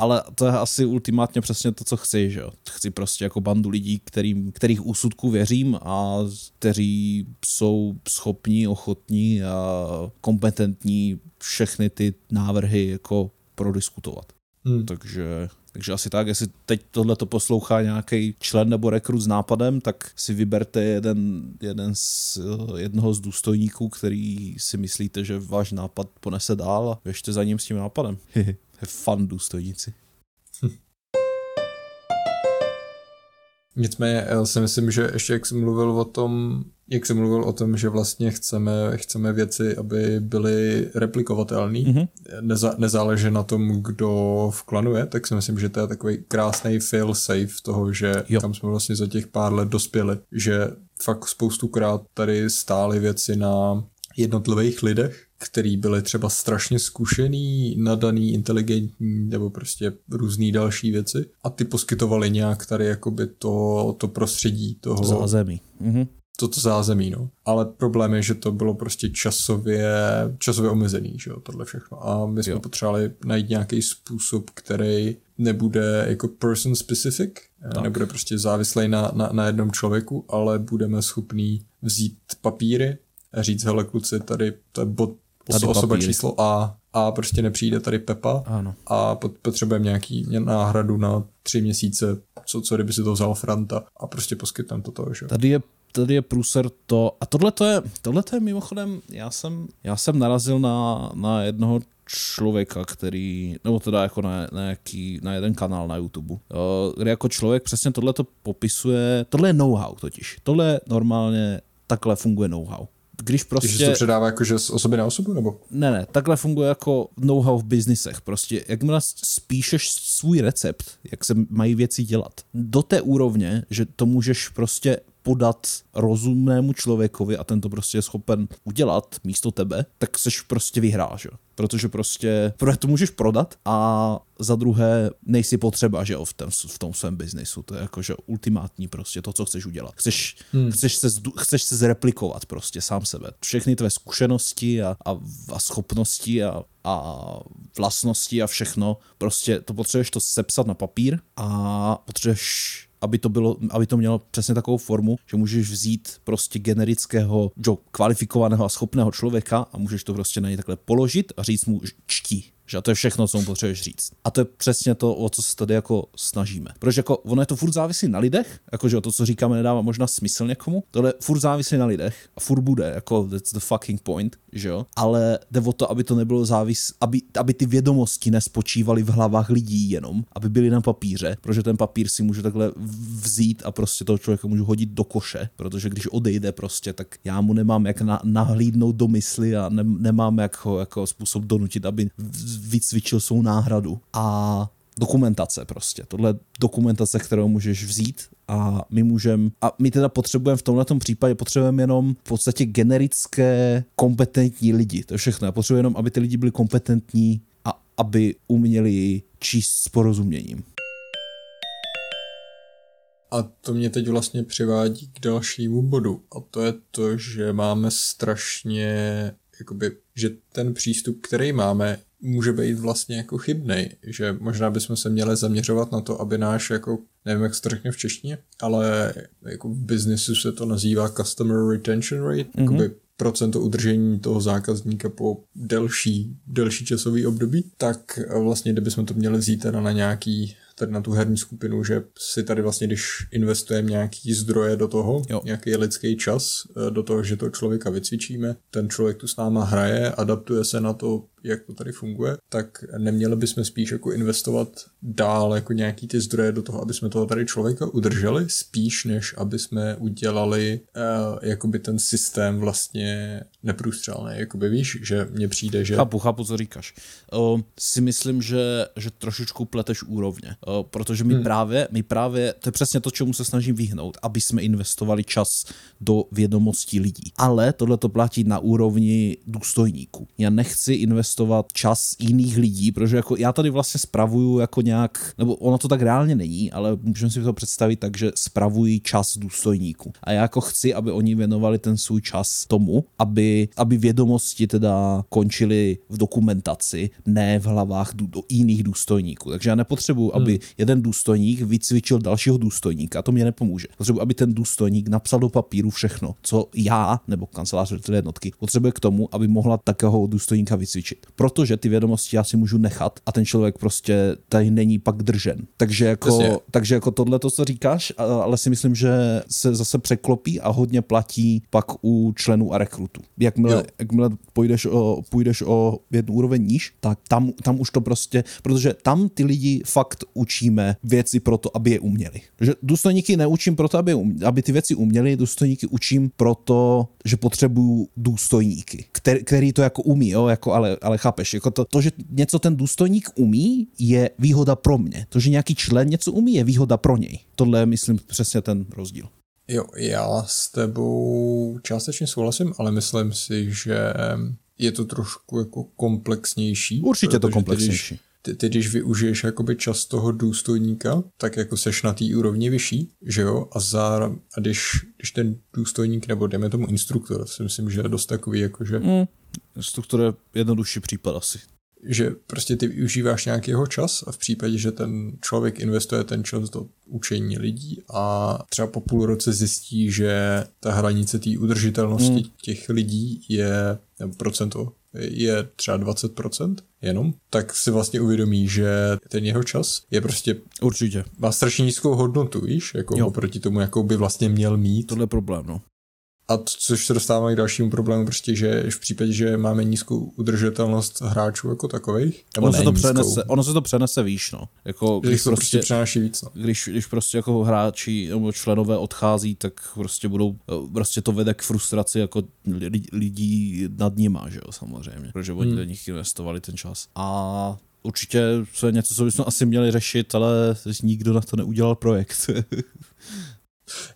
ale to je asi ultimátně přesně to, co chci, že jo. Chci prostě jako bandu lidí, kterým, kterých úsudku věřím a kteří jsou schopní, ochotní a kompetentní všechny ty návrhy jako prodiskutovat. Hmm. Takže takže asi tak, jestli teď tohle to poslouchá nějaký člen nebo rekrut s nápadem, tak si vyberte jeden, jeden z, jednoho z důstojníků, který si myslíte, že váš nápad ponese dál a běžte za ním s tím nápadem. *laughs* fun důstojníci. Hm. Nicméně já si myslím, že ještě jak jsem mluvil o tom, jak jsem mluvil o tom, že vlastně chceme, chceme věci, aby byly replikovatelné, mm-hmm. Neza, nezáleží na tom, kdo v klanu je, tak si myslím, že to je takový krásný fail safe toho, že jo. tam jsme vlastně za těch pár let dospěli, že fakt spoustukrát tady stály věci na jednotlivých lidech, který byli třeba strašně zkušený, nadaný, inteligentní nebo prostě různé další věci a ty poskytovali nějak tady jakoby to, to prostředí toho... Zázemí. Mhm. Toto zázemí, no. Ale problém je, že to bylo prostě časově, časově omezený, že jo, tohle všechno. A my jsme jo. potřebovali najít nějaký způsob, který nebude jako person specific, tak. nebude prostě závislý na, na, na jednom člověku, ale budeme schopní vzít papíry, říct, hele kluci, tady to je bod tady osoba papíry. číslo A a prostě nepřijde tady Pepa ano. a potřebujeme nějaký náhradu na tři měsíce, co, co kdyby si to vzal Franta a prostě poskytneme to toho, že? Tady je tady je průser to, a tohle to je, tohle to je mimochodem, já jsem, já jsem narazil na, na jednoho člověka, který, nebo teda jako na, na, jaký, na jeden kanál na YouTube, kde jako člověk přesně tohle to popisuje, tohle je know-how totiž, tohle normálně takhle funguje know-how když prostě... Když to předává jakože z osoby na osobu, nebo? Ne, ne, takhle funguje jako know-how v biznisech. Prostě jakmile spíšeš svůj recept, jak se mají věci dělat, do té úrovně, že to můžeš prostě podat rozumnému člověkovi a ten to prostě je schopen udělat místo tebe, tak seš prostě vyhrál, že? Protože prostě, prvé to můžeš prodat a za druhé nejsi potřeba, že jo, v, tom, v tom svém biznisu. To je jako, že ultimátní prostě to, co chceš udělat. Chceš, hmm. chceš, se, chceš se zreplikovat prostě sám sebe. Všechny tvé zkušenosti a, a, a schopnosti a, a vlastnosti a všechno, prostě to potřebuješ to sepsat na papír a potřebuješ aby to, bylo, aby to mělo přesně takovou formu, že můžeš vzít prostě generického, jo, kvalifikovaného a schopného člověka a můžeš to prostě na něj takhle položit a říct mu čti. Že a to je všechno, co mu potřebuješ říct. A to je přesně to, o co se tady jako snažíme. Protože jako ono je to furt závislí na lidech, jakože to, co říkáme, nedává možná smysl někomu. Tohle furt závislí na lidech a furt bude, jako that's the fucking point, že jo. Ale jde o to, aby to nebylo závis, aby, aby ty vědomosti nespočívaly v hlavách lidí jenom, aby byly na papíře, protože ten papír si můžu takhle vzít a prostě toho člověka můžu hodit do koše, protože když odejde prostě, tak já mu nemám jak na, nahlídnout do mysli a ne, nemám jak ho jako způsob donutit, aby vycvičil svou náhradu. A dokumentace prostě. Tohle je dokumentace, kterou můžeš vzít a my můžeme, a my teda potřebujeme v tomhle případě, potřebujeme jenom v podstatě generické kompetentní lidi. To je všechno. Já potřebuji jenom, aby ty lidi byli kompetentní a aby uměli číst s porozuměním. A to mě teď vlastně přivádí k dalšímu bodu. A to je to, že máme strašně, jakoby, že ten přístup, který máme, může být vlastně jako chybný, že možná bychom se měli zaměřovat na to, aby náš jako, nevím jak se to řekne v češtině, ale jako v biznesu se to nazývá customer retention rate, mm-hmm. jakoby procento udržení toho zákazníka po delší, delší časový období, tak vlastně kdybychom to měli vzít teda na nějaký tady na tu herní skupinu, že si tady vlastně, když investujeme nějaký zdroje do toho, jo. nějaký lidský čas eh, do toho, že to člověka vycvičíme, ten člověk tu s náma hraje, adaptuje se na to, jak to tady funguje, tak neměli bychom spíš jako investovat dál jako nějaký ty zdroje do toho, aby jsme toho tady člověka udrželi, spíš než aby jsme udělali uh, jakoby ten systém vlastně neprůstřelný, jakoby víš, že mně přijde, že... Chápu, chápu, co říkáš. Uh, si myslím, že, že trošičku pleteš úrovně, uh, protože my hmm. právě, my právě, to je přesně to, čemu se snažím vyhnout, aby jsme investovali čas do vědomostí lidí. Ale tohle to platí na úrovni důstojníků. Já nechci investovat investovat čas jiných lidí, protože jako já tady vlastně spravuju jako nějak, nebo ono to tak reálně není, ale můžeme si to představit tak, že spravují čas důstojníků. A já jako chci, aby oni věnovali ten svůj čas tomu, aby, aby vědomosti teda končily v dokumentaci, ne v hlavách do, do jiných důstojníků. Takže já nepotřebuji, hmm. aby jeden důstojník vycvičil dalšího důstojníka, to mě nepomůže. Potřebuji, aby ten důstojník napsal do papíru všechno, co já nebo kancelář jednotky potřebuje k tomu, aby mohla takového důstojníka vycvičit protože ty vědomosti já si můžu nechat a ten člověk prostě tady není pak držen. Takže jako, takže jako tohle to, co říkáš, ale si myslím, že se zase překlopí a hodně platí pak u členů a rekrutů. Jakmile, jakmile půjdeš, o, půjdeš o jednu úroveň níž, tak tam, tam už to prostě, protože tam ty lidi fakt učíme věci pro to, aby je uměli. Že důstojníky neučím proto, aby, aby ty věci uměli, důstojníky učím proto, že potřebuju důstojníky, který, který to jako umí, jo, jako ale, ale chápeš, jako to, to, že něco ten důstojník umí, je výhoda pro mě. To, že nějaký člen něco umí, je výhoda pro něj. Tohle je, myslím, přesně ten rozdíl. Jo, já s tebou částečně souhlasím, ale myslím si, že je to trošku jako komplexnější. Určitě to komplexnější. Když, ty, ty když využiješ jakoby čas toho důstojníka, tak jako seš na té úrovni vyšší, že jo, a, za, a když, když ten důstojník, nebo dejme tomu instruktor, si myslím, že je dost takový, jakože... Mm, instruktor je jednodušší případ asi. Že prostě ty využíváš nějaký jeho čas a v případě, že ten člověk investuje ten čas do učení lidí a třeba po půl roce zjistí, že ta hranice té udržitelnosti mm. těch lidí je, nebo procento je třeba 20% jenom, tak si vlastně uvědomí, že ten jeho čas je prostě... Určitě. Má strašně nízkou hodnotu, víš, jako jo. oproti tomu, jakou by vlastně měl mít. Tohle je problém, no. A to, což se dostává k dalšímu problému, prostě, že v případě, že máme nízkou udržitelnost hráčů jako takových, ono se, to přenese, ono se to přenese výš, no. Jako, když to prostě, prostě víc, no. Když, když prostě jako hráči nebo členové odchází, tak prostě budou, prostě to vede k frustraci jako lidí nad nima, že jo, samozřejmě, protože oni hmm. do nich investovali ten čas. A určitě to je něco, co bychom asi měli řešit, ale nikdo na to neudělal projekt. *laughs*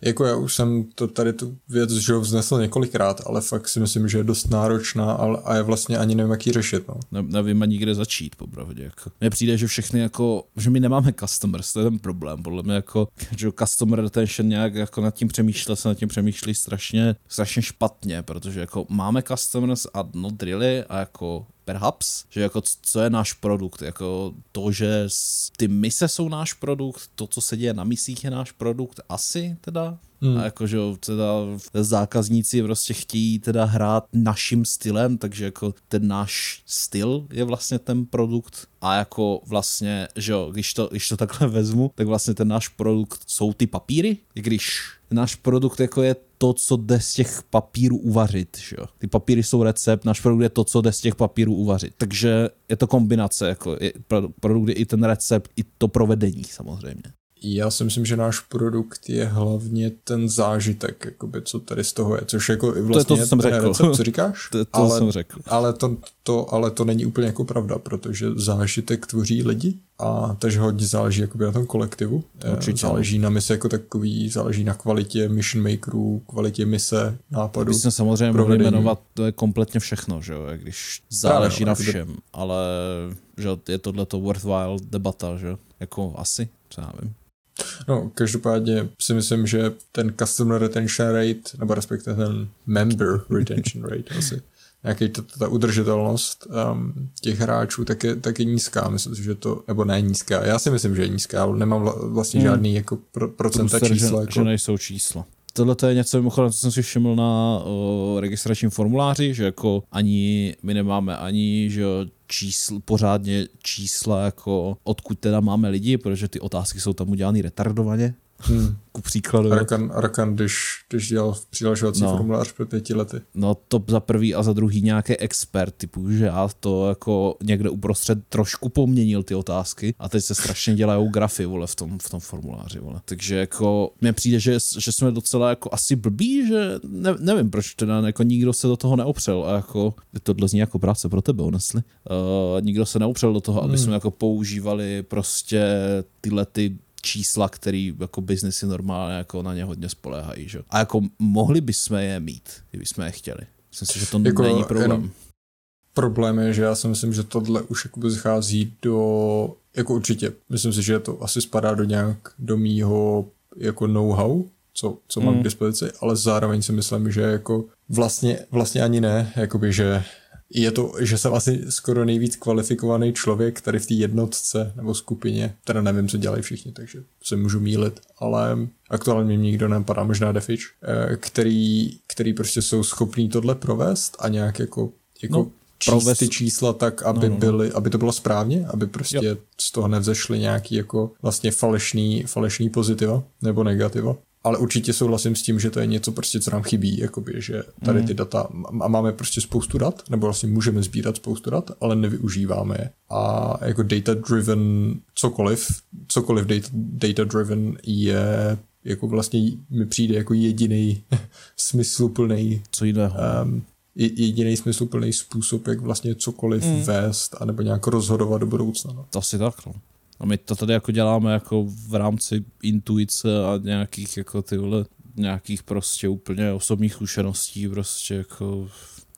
Jako já už jsem to tady tu věc že vznesl několikrát, ale fakt si myslím, že je dost náročná a je vlastně ani nevím, jak ji řešit. No. Ne, nevím ani kde začít, popravdě. Jako. Mně přijde, že všechny jako, že my nemáme customers, to je ten problém. Podle mě jako, že customer retention nějak jako nad tím přemýšlet, se nad tím přemýšlí strašně, strašně špatně, protože jako máme customers a not really a jako perhaps, že jako co je náš produkt, jako to, že ty mise jsou náš produkt, to, co se děje na misích je náš produkt, asi teda, Hmm. A jako, že teda zákazníci prostě chtějí teda hrát naším stylem, takže jako ten náš styl je vlastně ten produkt. A jako vlastně, že jo, když to, když to takhle vezmu, tak vlastně ten náš produkt jsou ty papíry, i když náš produkt jako je to, co jde z těch papírů uvařit, že jo. Ty papíry jsou recept, náš produkt je to, co jde z těch papírů uvařit. Takže je to kombinace, jako je, produkt je i ten recept, i to provedení samozřejmě. Já si myslím, že náš produkt je hlavně ten zážitek, jakoby, co tady z toho je, což jako vlastně *laughs* to je to, co jsem řekl. Recept, co říkáš? To, to ale, jsem řekl. Ale to, to, ale to není úplně jako pravda, protože zážitek tvoří lidi a takže hodně záleží jakoby na tom kolektivu. Eh, Určitě. Záleží na mise jako takový, záleží na kvalitě mission makerů, kvalitě mise, nápadu. Bychom samozřejmě mohli jmenovat to je kompletně všechno, že jo, když záleží Právě, na všem, ale že je tohle to worthwhile debata, že jako asi, co já vím. No, každopádně si myslím, že ten customer retention rate, nebo respektive ten member retention rate *laughs* asi, nějaký ta, ta udržitelnost um, těch hráčů tak je, tak je nízká. Myslím si, že to, nebo ne nízká. Já si myslím, že je nízká, ale nemám vlastně hmm. žádný jako pro, procenta čísla. Že, jako... že nejsou čísla tohle je něco, mimochodem, co jsem si všiml na o, registračním formuláři, že jako ani, my nemáme ani, že čísl, pořádně čísla, jako odkud teda máme lidi, protože ty otázky jsou tam udělány retardovaně, Hmm. Ku příkladu. Arakan, Arakan když, když dělal přihlašovací no. formulář pro pěti lety. No to za prvý a za druhý nějaký expert typu, že já to jako někde uprostřed trošku poměnil ty otázky a teď se strašně dělají grafy, vole, v tom, v tom formuláři, vole. Takže jako mně přijde, že, že jsme docela jako asi blbí, že ne, nevím, proč teda jako nikdo se do toho neopřel a jako tohle zní jako práce pro tebe, honestly. Uh, nikdo se neopřel do toho, aby hmm. jsme jako používali prostě tyhle ty čísla, které jako biznesy normálně jako na ně hodně spolehají. Že? A jako mohli bychom je mít, kdybychom je chtěli. Myslím si, že to jako není problém. Problém je, že já si myslím, že tohle už jakoby zachází do, jako určitě, myslím si, že to asi spadá do nějak do mýho jako know-how, co, co mám mm. k dispozici, ale zároveň si myslím, že jako vlastně, vlastně ani ne, jakoby, že je to, že jsem asi skoro nejvíc kvalifikovaný člověk tady v té jednotce nebo skupině, teda nevím, co dělají všichni, takže se můžu mílit, ale aktuálně mě nikdo nepadá, možná Defič, eh, který, který prostě jsou schopní tohle provést a nějak jako, jako no, číst ty čísla tak, aby, no, no, no. Byly, aby to bylo správně, aby prostě jo. z toho nevzešly nějaký jako vlastně falešný, falešný pozitiva nebo negativa ale určitě souhlasím s tím, že to je něco prostě, co nám chybí, jakoby, že tady ty mm. data, a máme prostě spoustu dat, nebo vlastně můžeme sbírat spoustu dat, ale nevyužíváme je. A jako data-driven cokoliv, cokoliv data, data-driven je jako vlastně mi přijde jako jediný *laughs* smysluplný Co jiného? Um, jediný smysluplný způsob, jak vlastně cokoliv mm. vést, anebo nějak rozhodovat do budoucna. No. To asi tak, no. A my to tady jako děláme jako v rámci intuice a nějakých jako tyhle, nějakých prostě úplně osobních zkušeností, prostě jako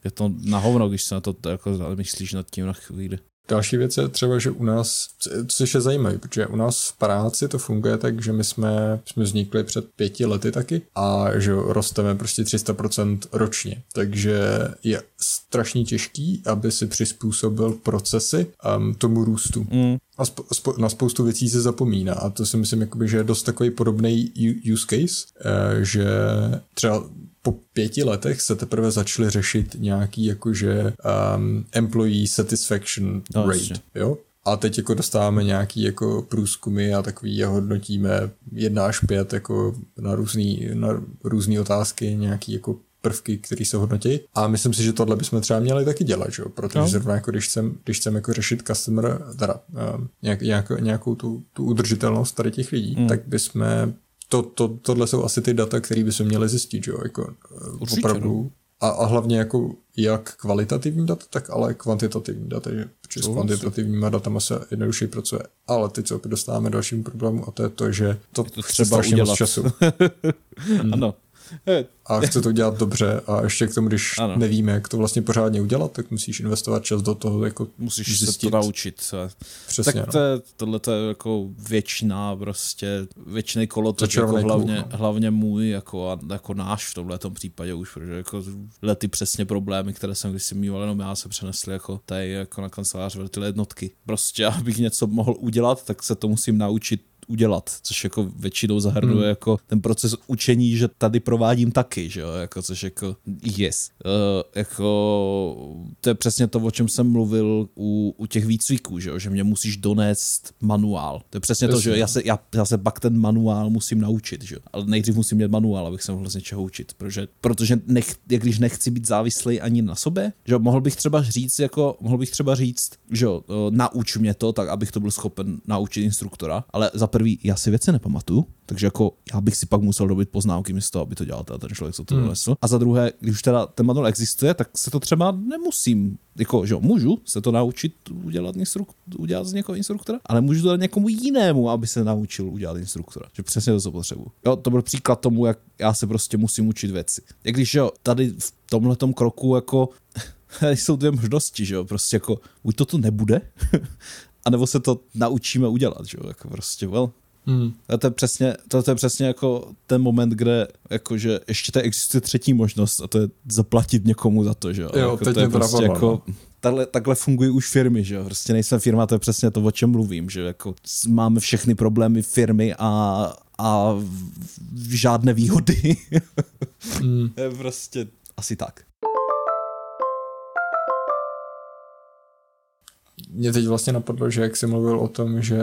je to na hovno, když se na to jako myslíš nad tím na chvíli. Další věc je třeba, že u nás, což je zajímavé, protože u nás v práci to funguje tak, že my jsme, jsme vznikli před pěti lety taky a že rosteme prostě 300% ročně. Takže je strašně těžký, aby si přizpůsobil procesy um, tomu růstu. Mm. A spo, spo, na spoustu věcí se zapomíná a to si myslím, jakoby, že je dost takový podobný use case, uh, že třeba po pěti letech se teprve začaly řešit nějaký jakože um, employee satisfaction no, rate, jo? A teď jako dostáváme nějaký jako průzkumy a takový je hodnotíme jedna až pět jako na různý, na různý otázky, nějaký jako prvky, které se hodnotí. A myslím si, že tohle bychom třeba měli taky dělat, že? protože no. zrovna jako když chcem, když chcem jako řešit customer, teda um, nějak, nějak, nějakou tu, tu udržitelnost tady těch lidí, mm. tak bychom to, to, tohle jsou asi ty data, které by se měly zjistit, že jo, jako eh, Určitě, opravdu, no. A, a hlavně jako jak kvalitativní data, tak ale kvantitativní data, že protože s kvantitativníma datama se jednoduše pracuje. Ale teď se opět dostáváme dalšímu problému a to je to, že to, to třeba udělat. času. *laughs* ano, a chce to dělat dobře a ještě k tomu, když ano. nevíme, jak to vlastně pořádně udělat, tak musíš investovat čas do toho, jako Musíš zjistit. se to naučit. Přesně, tak to je, tohle to je jako věčná prostě, věčný kolo, to jako hlavně, kůl, no. hlavně můj, jako, a, jako náš v tomhle případě už, protože jako ty přesně problémy, které jsem když si mýval, jenom já se přenesli jako tady jako na kancelář ty jednotky. Prostě, *laughs* abych něco mohl udělat, tak se to musím naučit udělat, což jako většinou zahrnuje hmm. jako ten proces učení, že tady provádím taky, že jo, jako což jako yes. Uh, jako to je přesně to, o čem jsem mluvil u, u těch výcviků, že jo, že mě musíš donést manuál. To je přesně Jasně. to, že já se, já, já se pak ten manuál musím naučit, že jo, ale nejdřív musím mít manuál, abych se mohl z něčeho učit, protože, protože nech, jak když nechci být závislý ani na sobě, že jo, mohl bych třeba říct, jako, mohl bych třeba říct, že jo, uh, nauč mě to, tak abych to byl schopen naučit instruktora, ale za prvý, já si věci nepamatuju, takže jako já bych si pak musel dobit poznámky místo, aby to dělal ten člověk, co to hmm. donesl. A za druhé, když už teda ten manuál existuje, tak se to třeba nemusím, jako, že jo, můžu se to naučit udělat, instruk, udělat z někoho instruktora, ale můžu to dát někomu jinému, aby se naučil udělat instruktora. Že přesně to, co potřebuji. Jo, to byl příklad tomu, jak já se prostě musím učit věci. Jak když jo, tady v tomhle kroku jako *laughs* jsou dvě možnosti, že jo, prostě jako buď to tu nebude, anebo se to naučíme udělat, že jo, jako prostě, well, Hmm. A to je přesně, to, to je přesně jako ten moment, kde jakože ještě tady existuje třetí možnost a to je zaplatit někomu za to, že jo. jo jako, teď to je prostě jako, no. takhle, takhle fungují už firmy, že jo. Prostě nejsem firma, to je přesně to, o čem mluvím, že jako máme všechny problémy firmy a, a žádné výhody. Hmm. *laughs* je prostě asi tak. Mě teď vlastně napadlo, že jak jsi mluvil o tom, že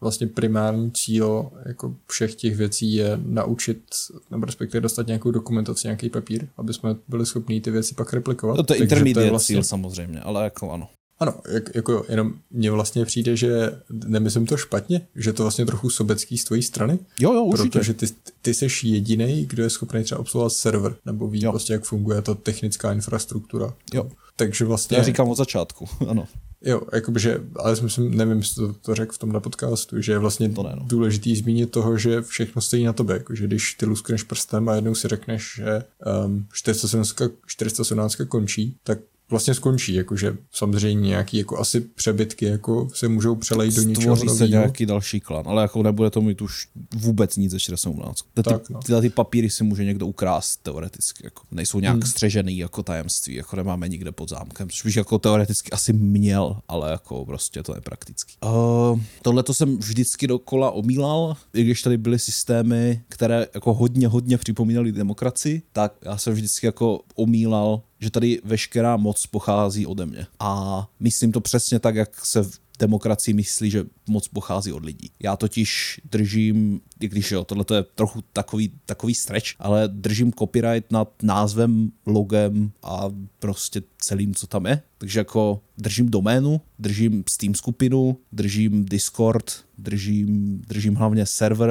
vlastně primární cíl jako všech těch věcí je naučit, nebo respektive dostat nějakou dokumentaci, nějaký papír, aby jsme byli schopni ty věci pak replikovat. No to je intermediate vlastně... cíl samozřejmě, ale jako ano. Ano, jak, jako jenom mně vlastně přijde, že nemyslím to špatně, že to vlastně trochu sobecký z tvojí strany. Jo, jo, určitě. Protože ty, ty jsi jediný, kdo je schopný třeba obsluhovat server, nebo ví jo. prostě, jak funguje ta technická infrastruktura. Jo. Takže vlastně... Já říkám od začátku, *laughs* ano. Jo, jakoby, že, ale myslím, nevím, jestli to, to řekl v tomhle podcastu, že je vlastně to ne, no. důležitý zmínit toho, že všechno stojí na tobě, jako, že když ty luskneš prstem a jednou si řekneš, že um, 417, 417 končí, tak vlastně skončí, jakože samozřejmě nějaký jako asi přebytky jako se můžou přelejt do něčeho nového. se nějaký další klan, ale jako nebude to mít už vůbec nic ze 417. Ty, tak, no. tyhle ty papíry si může někdo ukrást teoreticky, jako nejsou nějak hmm. střežený jako tajemství, jako nemáme nikde pod zámkem, což bych jako teoreticky asi měl, ale jako prostě to je praktický. Uh, Tohle to jsem vždycky dokola omílal, i když tady byly systémy, které jako hodně, hodně připomínaly demokracii, tak já jsem vždycky jako omílal že tady veškerá moc pochází ode mě. A myslím to přesně tak, jak se v demokracii myslí, že moc pochází od lidí. Já totiž držím, i když jo, tohle je trochu takový, takový stretch, ale držím copyright nad názvem, logem a prostě celým, co tam je. Takže jako držím doménu, držím Steam skupinu, držím Discord, držím, držím hlavně server,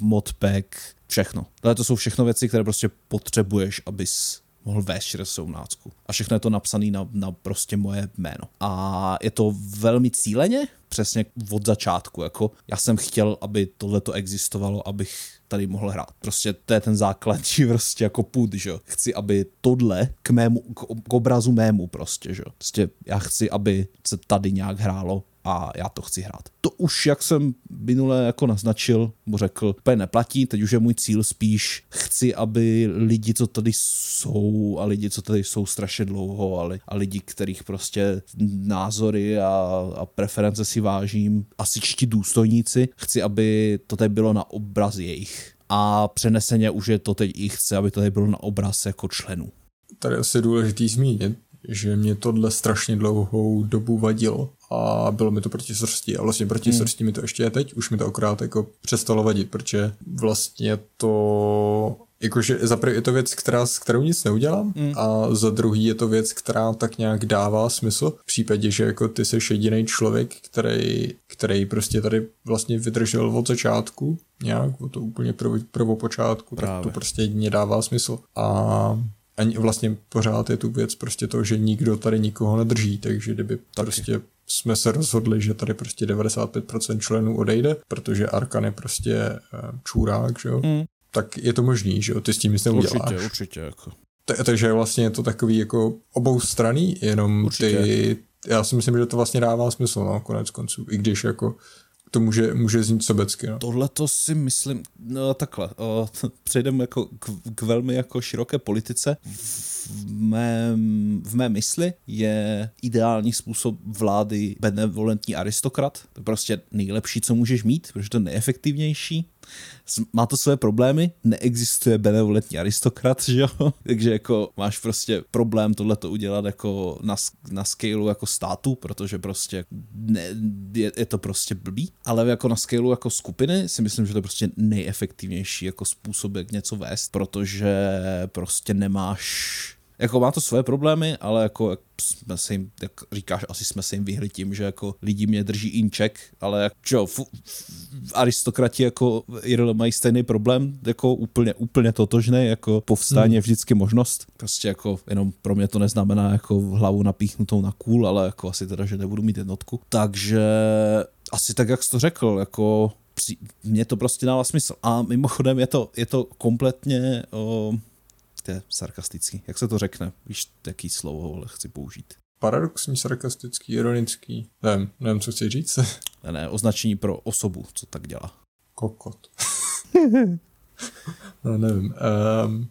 modpack, všechno. Tohle to jsou všechno věci, které prostě potřebuješ, abys mohl vést 17. A všechno je to napsané na, na prostě moje jméno. A je to velmi cíleně, přesně od začátku. Jako já jsem chtěl, aby tohle to existovalo, abych tady mohl hrát. Prostě to je ten základní *laughs* prostě jako půd, že jo. Chci, aby tohle k mému, k, k obrazu mému prostě, že. Prostě já chci, aby se tady nějak hrálo a já to chci hrát. To už, jak jsem minule jako naznačil, mu řekl, úplně neplatí, teď už je můj cíl spíš, chci, aby lidi, co tady jsou a lidi, co tady jsou strašně dlouho a, li, a lidi, kterých prostě názory a, a preference si vážím, asi čti důstojníci, chci, aby to tady bylo na obraz jejich. A přeneseně už je to teď i chce, aby to tady bylo na obraz jako členů. Tady asi důležitý zmínit, že mě tohle strašně dlouhou dobu vadilo a bylo mi to proti srsti a vlastně proti hmm. srsti mi to ještě je teď, už mi to akorát jako přestalo vadit, protože vlastně to Jakože za prvý je to věc, která, s kterou nic neudělám mm. a za druhý je to věc, která tak nějak dává smysl v případě, že jako ty jsi jediný člověk, který, který prostě tady vlastně vydržel od začátku nějak, od to úplně prv, prvopočátku, Právě. tak to prostě jedině dává smysl. A ani vlastně pořád je tu věc prostě to, že nikdo tady nikoho nedrží, takže kdyby Taky. prostě jsme se rozhodli, že tady prostě 95% členů odejde, protože Arkan je prostě eh, čůrák, že jo? Mm. Tak je to možný, že jo? Ty s tím nic neuděláš. Určitě, určitě. Jako. takže vlastně je to takový jako obou straný, jenom určitě. ty, já si myslím, že to vlastně dává smysl, no, konec konců, i když jako to může, může znít sobecky. No. Tohle to si myslím, no takhle, o, *laughs* přejdeme jako k, k velmi jako široké politice. V mém, v mé mysli je ideální způsob vlády benevolentní aristokrat. To je prostě nejlepší, co můžeš mít, protože to je nejefektivnější má to své problémy, neexistuje benevolentní aristokrat, *laughs* že jo? Takže jako máš prostě problém tohle to udělat jako na, na scaleu jako státu, protože prostě ne, je, je, to prostě blbý, ale jako na scaleu jako skupiny si myslím, že to je prostě nejefektivnější jako způsob, jak něco vést, protože prostě nemáš jako má to své problémy, ale jako jak jsme se jim, jak říkáš, asi jsme se jim vyhli tím, že jako lidi mě drží inček, ale jak, čo, f, f, aristokrati jako IRL mají stejný problém, jako úplně, úplně totožný, jako povstání hmm. je vždycky možnost. Prostě jako jenom pro mě to neznamená jako hlavu napíchnutou na kůl, ale jako asi teda, že nebudu mít jednotku. Takže asi tak, jak jsi to řekl, jako mně to prostě dává smysl. A mimochodem je to, je to kompletně o, je sarkastický. Jak se to řekne? Víš, jaký slovo ale chci použít? Paradoxní, sarkastický, ironický. Nevím, nevím, co chci říct. *laughs* Ne, ne, označení pro osobu, co tak dělá. Kokot. *laughs* no, nevím. Um...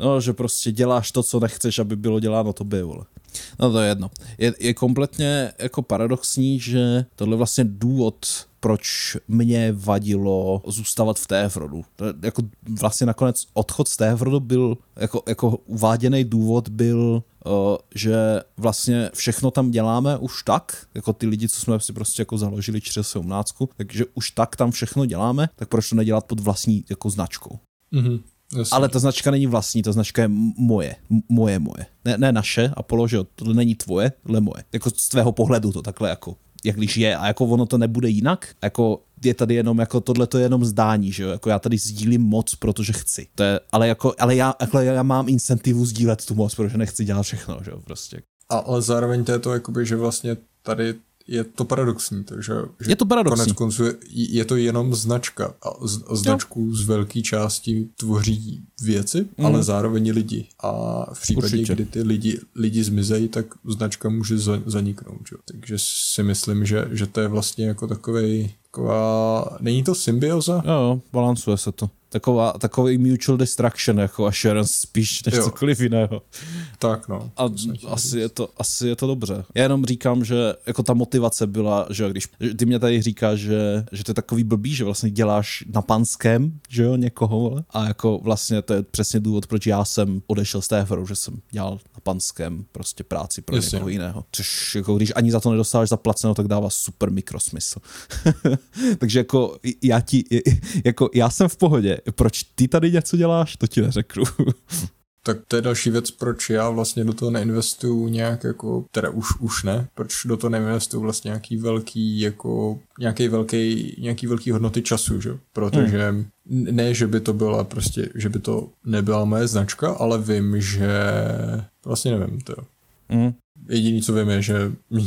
No, že prostě děláš to, co nechceš, aby bylo děláno to by, vole. No to je jedno. Je, je kompletně jako paradoxní, že tohle vlastně důvod, proč mě vadilo zůstávat v Téfrodu. Jako vlastně nakonec odchod z Téfrodu byl, jako, jako uváděný důvod byl, uh, že vlastně všechno tam děláme už tak, jako ty lidi, co jsme si prostě jako založili 417, takže už tak tam všechno děláme, tak proč to nedělat pod vlastní jako značkou. Mm-hmm. Jasně. Ale ta značka není vlastní, ta značka je moje. Moje, moje. Ne, ne naše, Apollo, že to není tvoje, ale moje. Jako z tvého pohledu to takhle jako jak když je a jako ono to nebude jinak, jako je tady jenom jako tohle to je jenom zdání, že jo, jako já tady sdílím moc, protože chci. To je, ale jako, ale já, jako já mám incentivu sdílet tu moc, protože nechci dělat všechno, že jo, prostě. A, ale zároveň to je to, jakoby, že vlastně tady je to paradoxní, takže že je to paradoxní. konec konců je, je to jenom značka a z, značku jo. z velké části tvoří věci, mm. ale zároveň lidi. A v případě, Určitě. kdy ty lidi, lidi zmizejí, tak značka může zaniknout. Že? Takže si myslím, že, že to je vlastně jako takovej, taková, není to symbioza? Jo, balancuje se to taková, takový mutual destruction jako assurance spíš než jo. cokoliv jiného. Tak no. A asi je, to, asi je to dobře. Já jenom říkám, že jako ta motivace byla, že když ty mě tady říkáš, že, že to je takový blbý, že vlastně děláš na panském, že jo, někoho, a jako vlastně to je přesně důvod, proč já jsem odešel z té hru, že jsem dělal na panském prostě práci pro Jasně. někoho jiného. Což jako když ani za to nedostáváš zaplaceno, tak dává super mikrosmysl. *laughs* Takže jako já ti, jako já jsem v pohodě, proč ty tady něco děláš, to ti neřeknu. *laughs* Tak to je další věc, proč já vlastně do toho neinvestuju nějak jako, teda už, už ne, proč do toho neinvestuju vlastně nějaký velký, jako, nějaký velký, nějaký velký hodnoty času, že? Protože hmm. ne, že by to byla prostě, že by to nebyla moje značka, ale vím, že vlastně nevím, to Hmm. Jediný, co vím, je, že mě,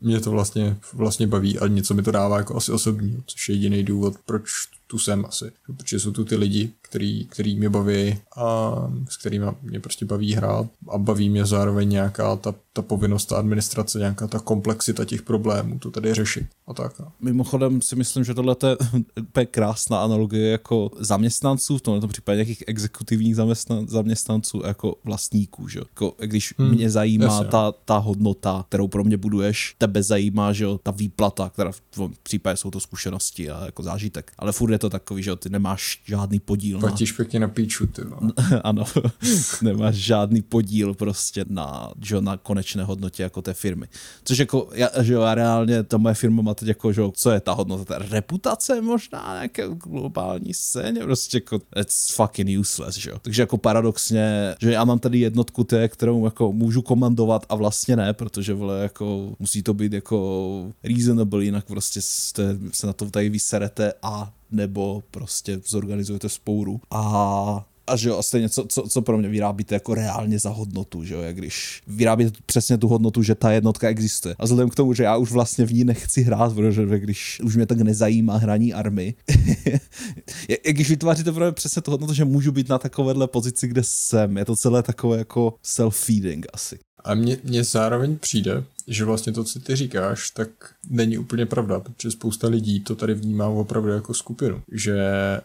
mě to vlastně, vlastně baví a něco mi to dává jako asi osobní, což je jediný důvod, proč tu jsem asi. Protože jsou tu ty lidi, který, který mě baví a s kterými mě prostě baví hrát a baví mě zároveň nějaká ta, ta povinnost, ta administrace, nějaká ta komplexita těch problémů, to tady řešit a tak. No. Mimochodem si myslím, že tohle je *laughs* úplně krásná analogie jako zaměstnanců, v tomto případě nějakých exekutivních zaměstnan, zaměstnanců jako vlastníků, že jako, když hmm, mě zajímá jasně. ta, ta hodnota, kterou pro mě buduješ, tebe zajímá, že jo, ta výplata, která v případě jsou to zkušenosti a jako zážitek, ale furt je to takový, že ty nemáš žádný podíl. Platíš na... pěkně na píču, ty. *laughs* ano, *laughs* nemáš žádný podíl prostě na, že na konečné hodnotě jako té firmy. Což jako, já, že jo, reálně ta moje firma má teď jako, že co je ta hodnota, ta reputace možná nějaké globální scéně, prostě jako it's fucking useless, že jo. Takže jako paradoxně, že já mám tady jednotku té, kterou jako můžu komandovat a vlastně ne, protože vole jako musí to být jako reasonable, jinak prostě jste, se na to tady vyserete a nebo prostě zorganizujete spouru. A a že jo, a stejně, co, co, co pro mě vyrábíte jako reálně za hodnotu, že jo, jak když vyrábíte přesně tu hodnotu, že ta jednotka existuje. A vzhledem k tomu, že já už vlastně v ní nechci hrát, protože když už mě tak nezajímá hraní army, *laughs* jak když vytváříte pro mě přesně tu hodnotu, že můžu být na takovéhle pozici, kde jsem, je to celé takové jako self-feeding asi. A mně, mně zároveň přijde, že vlastně to, co ty říkáš, tak není úplně pravda, protože spousta lidí to tady vnímá opravdu jako skupinu. Že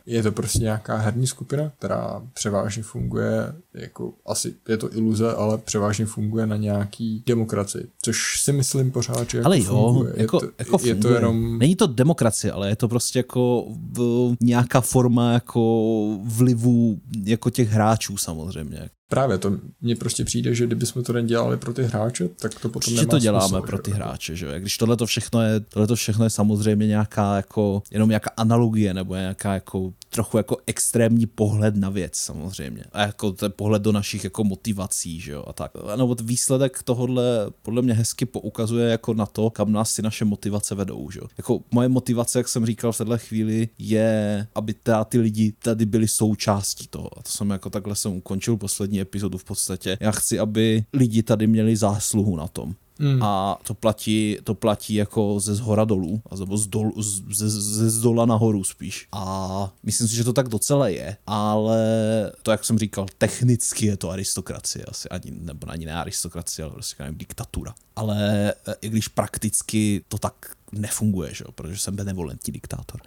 je to prostě nějaká herní skupina, která převážně funguje, jako asi je to iluze, ale převážně funguje na nějaký demokracii, což si myslím pořád, že jako ale jo, funguje. Jako, je to, jako je to jenom... Není to demokracie, ale je to prostě jako v, nějaká forma jako vlivu jako těch hráčů samozřejmě. Právě to mně prostě přijde, že kdybychom to nedělali pro ty hráče, tak to potom Určitě nemá to děláme pro ty hráče, že jo? Když tohle to všechno je, tohle to všechno je samozřejmě nějaká jako, jenom nějaká analogie, nebo nějaká jako trochu jako extrémní pohled na věc samozřejmě. A jako ten pohled do našich jako motivací, že jo, a tak. No výsledek tohohle podle mě hezky poukazuje jako na to, kam nás si naše motivace vedou, že jo. Jako moje motivace, jak jsem říkal v této chvíli, je, aby teda ty lidi tady byli součástí toho. A to jsem jako takhle jsem ukončil poslední epizodu v podstatě. Já chci, aby lidi tady měli zásluhu na tom. Mm. A to platí, to platí jako ze zhora dolů, nebo z dol, ze, ze zdola nahoru spíš. A myslím si, že to tak docela je, ale to, jak jsem říkal, technicky je to aristokracie asi, ani, nebo ani ne aristokracie, ale prostě nevím, diktatura. Ale i když prakticky to tak nefunguje, že protože jsem benevolentní diktátor.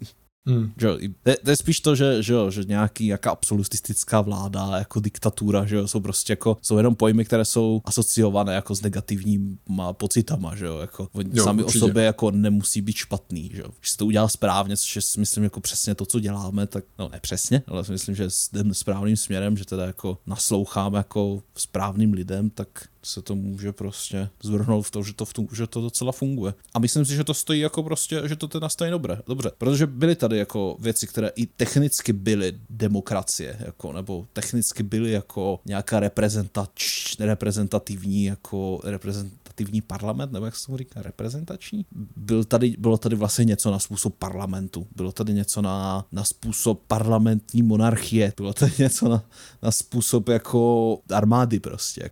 *laughs* Hmm. Že, to, to, je spíš to, že, že, že nějaký jaká absolutistická vláda, jako diktatura, že jo, jsou prostě jako, jsou jenom pojmy, které jsou asociované jako s negativníma pocitama, že jo, jako oni jo, sami určitě. o sobě jako nemusí být špatný, že jo. Když se to udělá správně, což je myslím jako přesně to, co děláme, tak no ne přesně, ale myslím, že jdeme správným směrem, že teda jako nasloucháme jako správným lidem, tak se to může prostě zvrhnout v to, že to, v tu, že to docela funguje. A myslím si, že to stojí jako prostě, že to teda stojí dobře, dobře, protože byly tady jako věci, které i technicky byly demokracie, jako, nebo technicky byly jako nějaká reprezentač, reprezentativní, jako reprezentativní parlament, nebo jak se to říká, reprezentační? Byl tady, bylo tady vlastně něco na způsob parlamentu, bylo tady něco na, na způsob parlamentní monarchie, bylo tady něco na, na způsob jako armády prostě.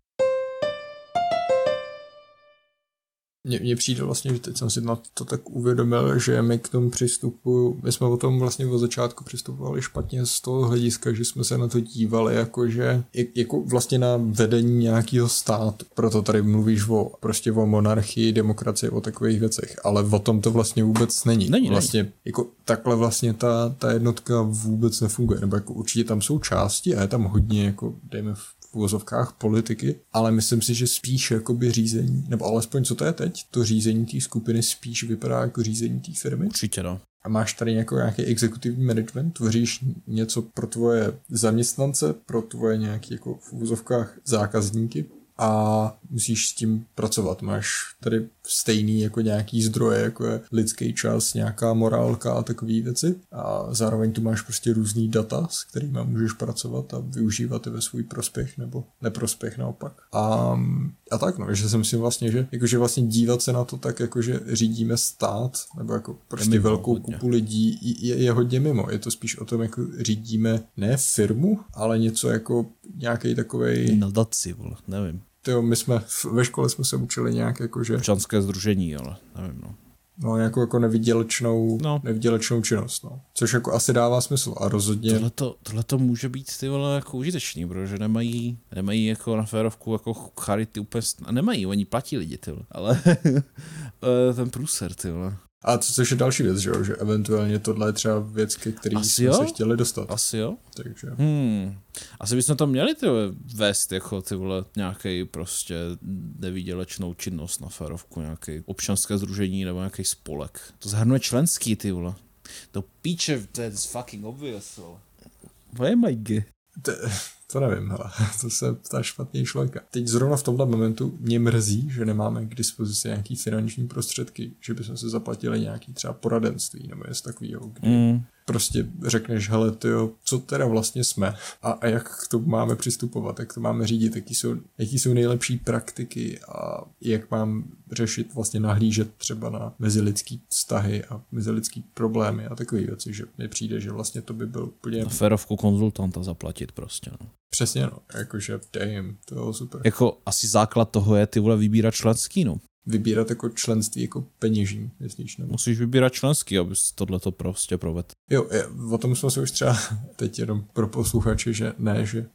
Mně, mně přijde vlastně, že teď jsem si na to tak uvědomil, že my k tomu přistupu, my jsme o tom vlastně od začátku přistupovali špatně z toho hlediska, že jsme se na to dívali jako, že jako vlastně na vedení nějakého státu. Proto tady mluvíš o prostě o monarchii, demokracii, o takových věcech, ale o tom to vlastně vůbec není. Není, vlastně není. jako takhle vlastně ta, ta jednotka vůbec nefunguje, nebo jako určitě tam jsou části a je tam hodně jako dejme v v úvozovkách politiky, ale myslím si, že spíš jakoby řízení, nebo alespoň co to je teď, to řízení té skupiny spíš vypadá jako řízení té firmy. Určitě no. A máš tady nějaký exekutivní management, tvoříš něco pro tvoje zaměstnance, pro tvoje nějaké jako v úvozovkách zákazníky a musíš s tím pracovat. Máš tady stejný jako nějaký zdroje, jako je lidský čas, nějaká morálka a takové věci. A zároveň tu máš prostě různý data, s kterými můžeš pracovat a využívat je ve svůj prospěch nebo neprospěch naopak. A, a tak no, že si myslím vlastně, že jakože vlastně dívat se na to tak, jakože řídíme stát, nebo jako prostě mimo, velkou hodně. kupu lidí je, je hodně mimo. Je to spíš o tom, jako řídíme ne firmu, ale něco jako nějaký takový. Nadaci, nevím. Jo, my jsme ve škole jsme se učili nějak jako, že... Občanské združení, ale nevím, no. No, nějakou jako nevydělečnou, no. nevydělečnou činnost, no. Což jako asi dává smysl a rozhodně... Tohle to, tohle to může být ty vole jako užitečný, protože nemají, nemají jako na férovku jako charity úplně, a nemají, oni platí lidi, ty vole, ale *laughs* ten průser, ty vole. A co což je další věc, že, jo? že eventuálně tohle je třeba věc, ke který Asi jsme jo? se chtěli dostat. Asi jo. Takže. Hmm. Asi bychom to měli ty vést jako ty vole nějaký prostě nevýdělečnou činnost na férovku, nějaký občanské združení nebo nějaký spolek. To zahrnuje členský ty vole. To píče, to je fucking obvious, vole. Where am I gay? To nevím, hele, *laughs* to se ptá špatný člověka. Teď zrovna v tomhle momentu mě mrzí, že nemáme k dispozici nějaký finanční prostředky, že bychom se zaplatili nějaký třeba poradenství nebo něco takového, kdy mm prostě řekneš, hele, tyjo, co teda vlastně jsme a, a jak k tomu máme přistupovat, jak to máme řídit, jaký jsou, jaký jsou nejlepší praktiky a jak mám řešit, vlastně nahlížet třeba na mezilidský vztahy a mezilidský problémy a takové věci, že mi přijde, že vlastně to by byl úplně... Na ferovku konzultanta zaplatit prostě, no. Přesně, no, jakože damn, to bylo super. Jako asi základ toho je ty vole vybírat členský, no. Vybírat jako členství jako peněží, myslíš, nebo? Musíš vybírat členský, abys tohle to prostě provedl. Jo, je, o tom jsme se už třeba *laughs* teď jenom pro posluchače, že ne, že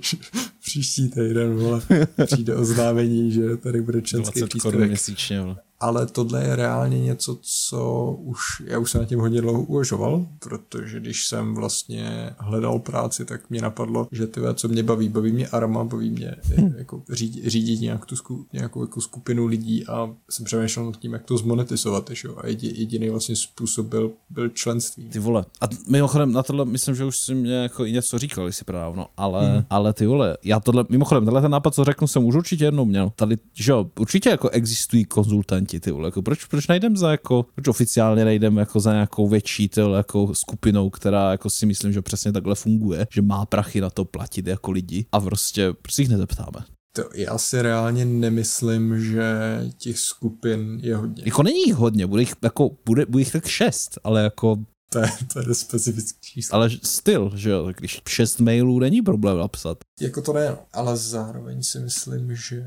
*laughs* příští týden, vole, přijde oznámení, že tady bude členský příspěvek. měsíčně, vole ale tohle je reálně něco, co už, já už jsem na tím hodně dlouho uvažoval, protože když jsem vlastně hledal práci, tak mě napadlo, že ty co mě baví, baví mě arma, baví mě hmm. jako řídit, řídit nějak tu sku, nějakou jako skupinu lidí a jsem přemýšlel nad tím, jak to zmonetizovat, že? a jediný vlastně způsob byl, byl členství. Ty vole, a mimochodem na tohle myslím, že už si mě jako i něco říkal, jestli právno, ale, hmm. ale ty vole, já tohle, mimochodem, tenhle ten nápad, co řeknu, jsem už určitě jednou měl. Tady, že jo, určitě jako existují konzultanti, konkurenti, ty vole, jako proč, proč najdem za jako, proč oficiálně najdem jako za nějakou větší ty vole, jako skupinou, která jako si myslím, že přesně takhle funguje, že má prachy na to platit jako lidi a prostě, prostě jich nezeptáme. To já si reálně nemyslím, že těch skupin je hodně. Jako není jich hodně, bude jich, jako, bude, bude jich tak šest, ale jako to je, to je specifický číslo. Ale styl, že jo, když šest mailů není problém napsat. Jako to ne, ale zároveň si myslím, že,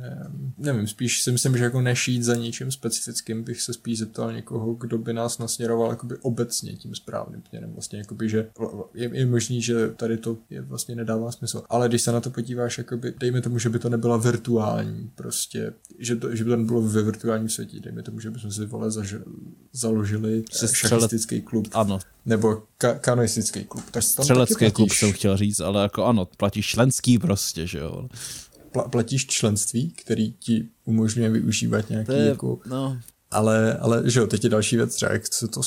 nevím, spíš si myslím, že jako nešít za něčím specifickým bych se spíš zeptal někoho, kdo by nás nasměroval jakoby obecně tím správným směrem. Vlastně jakoby, že je, je možný, že tady to je vlastně nedává smysl. Ale když se na to podíváš, jakoby, dejme tomu, že by to nebyla virtuální, prostě, že, to, že by to nebylo ve virtuálním světě, dejme tomu, že bychom si vole zaž- založili šachistický klub. Ano, nebo ka- kanoistický klub. Tak Střelecký klub jsem chtěl říct, ale jako ano, platíš členský prostě, že jo. Pla- platíš členství, který ti umožňuje využívat nějaký je, jako... No. Ale, ale že jo, teď je další věc, třeba jak, se to,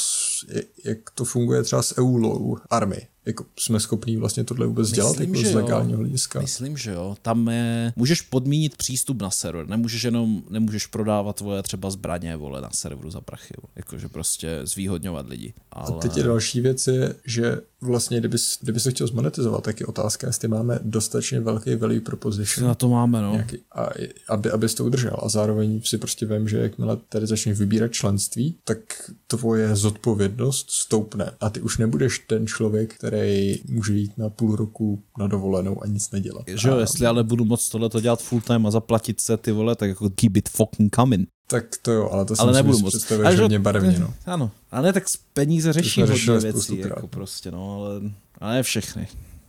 jak to funguje třeba s EULou army jako jsme schopní vlastně tohle vůbec Myslím, dělat jako z legálního hlediska. Myslím, že jo. Tam je, můžeš podmínit přístup na server, nemůžeš jenom, nemůžeš prodávat tvoje třeba zbraně, vole, na serveru za prachy, jakože prostě zvýhodňovat lidi. Ale... A teď je další věc je, že vlastně, kdyby, kdyby se chtěl zmonetizovat, tak je otázka, jestli máme dostatečně velký value proposition. Na to máme, no. Nějaký, a, aby, abys to udržel. A zároveň si prostě vím, že jakmile tady začneš vybírat členství, tak tvoje zodpovědnost stoupne. A ty už nebudeš ten člověk, který může jít na půl roku na dovolenou a nic nedělat. Že jo, jestli ale budu moc tohle dělat full time a zaplatit se ty vole, tak jako keep it fucking coming. Tak to jo, ale to ale si nebudu moc. představuješ hodně barevně, no. *laughs* Ano, ale ne, tak peníze řeší hodně věcí, jako prostě, no, ale, ale ne všechny.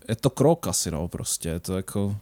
Je to krok asi, no, prostě, je to jako,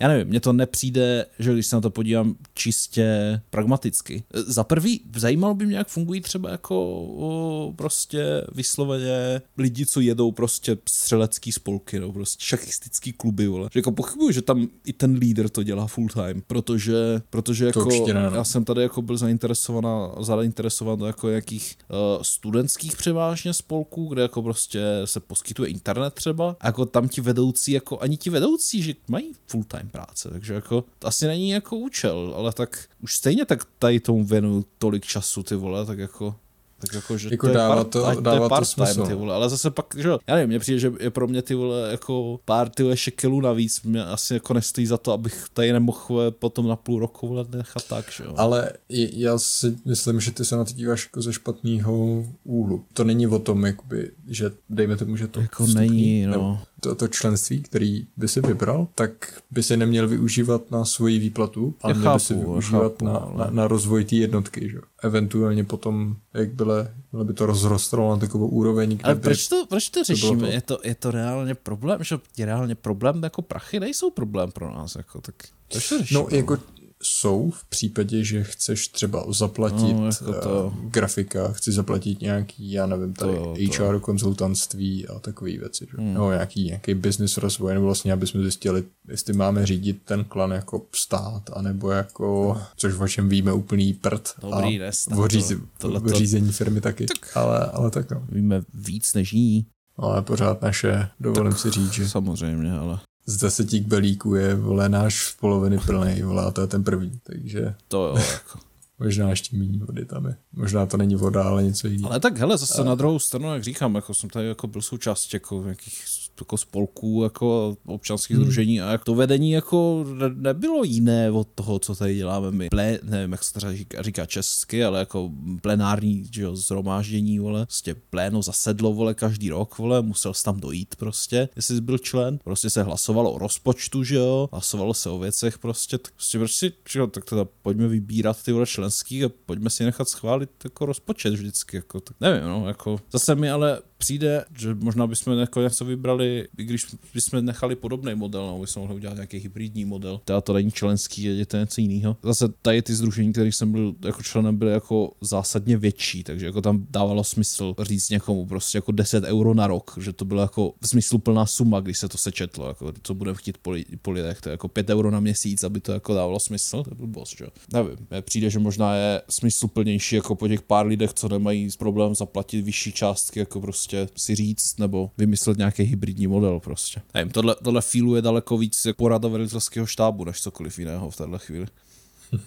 já nevím, mně to nepřijde, že když se na to podívám čistě pragmaticky. Za prvý, zajímalo by mě, jak fungují třeba jako o, prostě vysloveně lidi, co jedou prostě střelecký spolky, no, prostě šachistický kluby, vole. Že jako pochybuju, že tam i ten lídr to dělá full time, protože, protože jako ne, no. já jsem tady jako byl zainteresovaná, zainteresován do jako jakých uh, studentských převážně spolků, kde jako prostě se poskytuje internet třeba, a jako tam ti vedoucí, jako ani ti vedoucí, že mají full-time práce, takže jako to asi není jako účel, ale tak už stejně tak tady tomu věnu tolik času, ty vole, tak jako tak jako, že jako to dává part, to, dává to, to smysl. ty vole, ale zase pak, že já nevím, mně přijde, že je pro mě ty vole jako pár ty vole šekelů navíc, mě asi jako nestojí za to, abych tady nemohl potom na půl roku vole nechat tak, že jo. Ale já si myslím, že ty se na to díváš jako ze špatného úhlu. To není o tom, jakoby, že dejme tomu, že to jako vstupný, není, no. To, to členství, který by si vybral, tak by se neměl využívat na svoji výplatu, ale měl by si využívat chápu, na, ale... na, na rozvoj té jednotky, že Eventuálně potom, jak byle, by to rozrostlo na takovou úroveň, Ale proč to, proč to řešíme? To... Je, to, je to reálně problém, že je reálně problém, jako prachy nejsou problém pro nás, jako, tak to řešíme? No, jako jsou v případě, že chceš třeba zaplatit no, jako to... uh, grafika, chci zaplatit nějaký, já nevím, tady to, HR to. konzultantství a takové věci, že? Hmm. nebo nějaký, nějaký business rozvoj, nebo vlastně, aby jsme zjistili, jestli máme řídit ten klan jako stát, anebo jako, což o čem víme, úplný prd Dobrý, a nestát, o, říz, to, o řízení firmy taky, tak, ale, ale tak no. Víme víc než ní. Ale pořád naše, dovolím tak, si říct, že... Samozřejmě, ale z deseti belíků je, vole, náš v poloviny plný, vole, to je ten první, takže... To jo, *laughs* jako. Možná ještě méně vody tam je. Možná to není voda, ale něco jiného. Ale tak hele, zase a... na druhou stranu, jak říkám, jako jsem tady jako byl součástí jako nějakých jako spolků, jako občanských hmm. združení a to vedení jako ne, nebylo jiné od toho, co tady děláme my. Ple, nevím, jak se to říká, říká česky, ale jako plenární že jo, zhromáždění, vole, prostě pléno zasedlo, vole, každý rok, vole, musel jsi tam dojít prostě, jestli jsi byl člen, prostě se hlasovalo o rozpočtu, že jo, hlasovalo se o věcech prostě, tak prostě, prostě že jo, tak teda pojďme vybírat ty vole členský a pojďme si nechat schválit jako rozpočet vždycky, jako, tak nevím, no, jako, zase mi ale přijde, že možná bychom jako něco vybrali, i když bychom nechali podobný model, no, bychom mohli udělat nějaký hybridní model. Teda to není členský, je to něco jiného. Zase tady ty združení, kterých jsem byl jako členem, byly jako zásadně větší, takže jako tam dávalo smysl říct někomu prostě jako 10 euro na rok, že to bylo jako v smyslu plná suma, když se to sečetlo, jako co budeme chtít po, po lidech, to je jako 5 euro na měsíc, aby to jako dávalo smysl, to byl boss, že? Nevím, přijde, že možná je smysluplnější jako po těch pár lidech, co nemají problém zaplatit vyšší částky, jako prostě si říct, nebo vymyslet nějaký hybridní model prostě. Nevím, tohle, tohle je daleko víc jako porada velitelského štábu, než cokoliv jiného v této chvíli.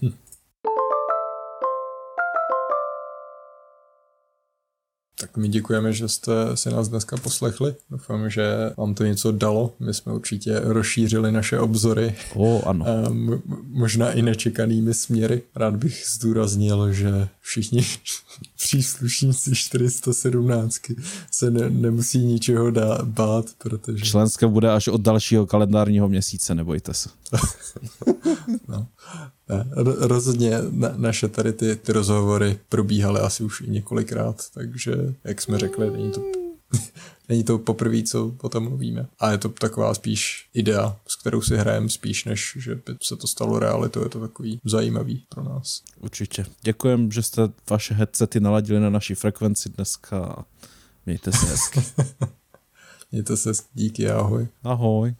*laughs* Tak my děkujeme, že jste si nás dneska poslechli. Doufám, že vám to něco dalo. My jsme určitě rozšířili naše obzory. O, ano. M- možná i nečekanými směry. Rád bych zdůraznil, že všichni *laughs* příslušníci 417 se ne, nemusí ničeho dá, bát, protože... Členské bude až od dalšího kalendárního měsíce, nebojte se. *laughs* no. Ne, rozhodně na, naše tady ty, ty rozhovory probíhaly asi už i několikrát, takže jak jsme řekli, není to, *laughs* není to poprvé, co o tom mluvíme. A je to taková spíš idea, s kterou si hrajeme spíš, než že by se to stalo realitou. Je to takový zajímavý pro nás. Určitě. Děkujem, že jste vaše headsety naladili na naší frekvenci dneska. Mějte se hezky. *laughs* Mějte se hezky. Díky, ahoj. Ahoj.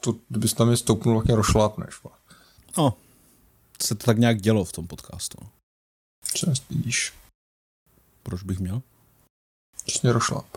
To, kdybys tam je stoupnul, vlastně rošlápneš. No, se to tak nějak dělo v tom podcastu. Co vidíš? Proč bych měl? Přesně rošláp.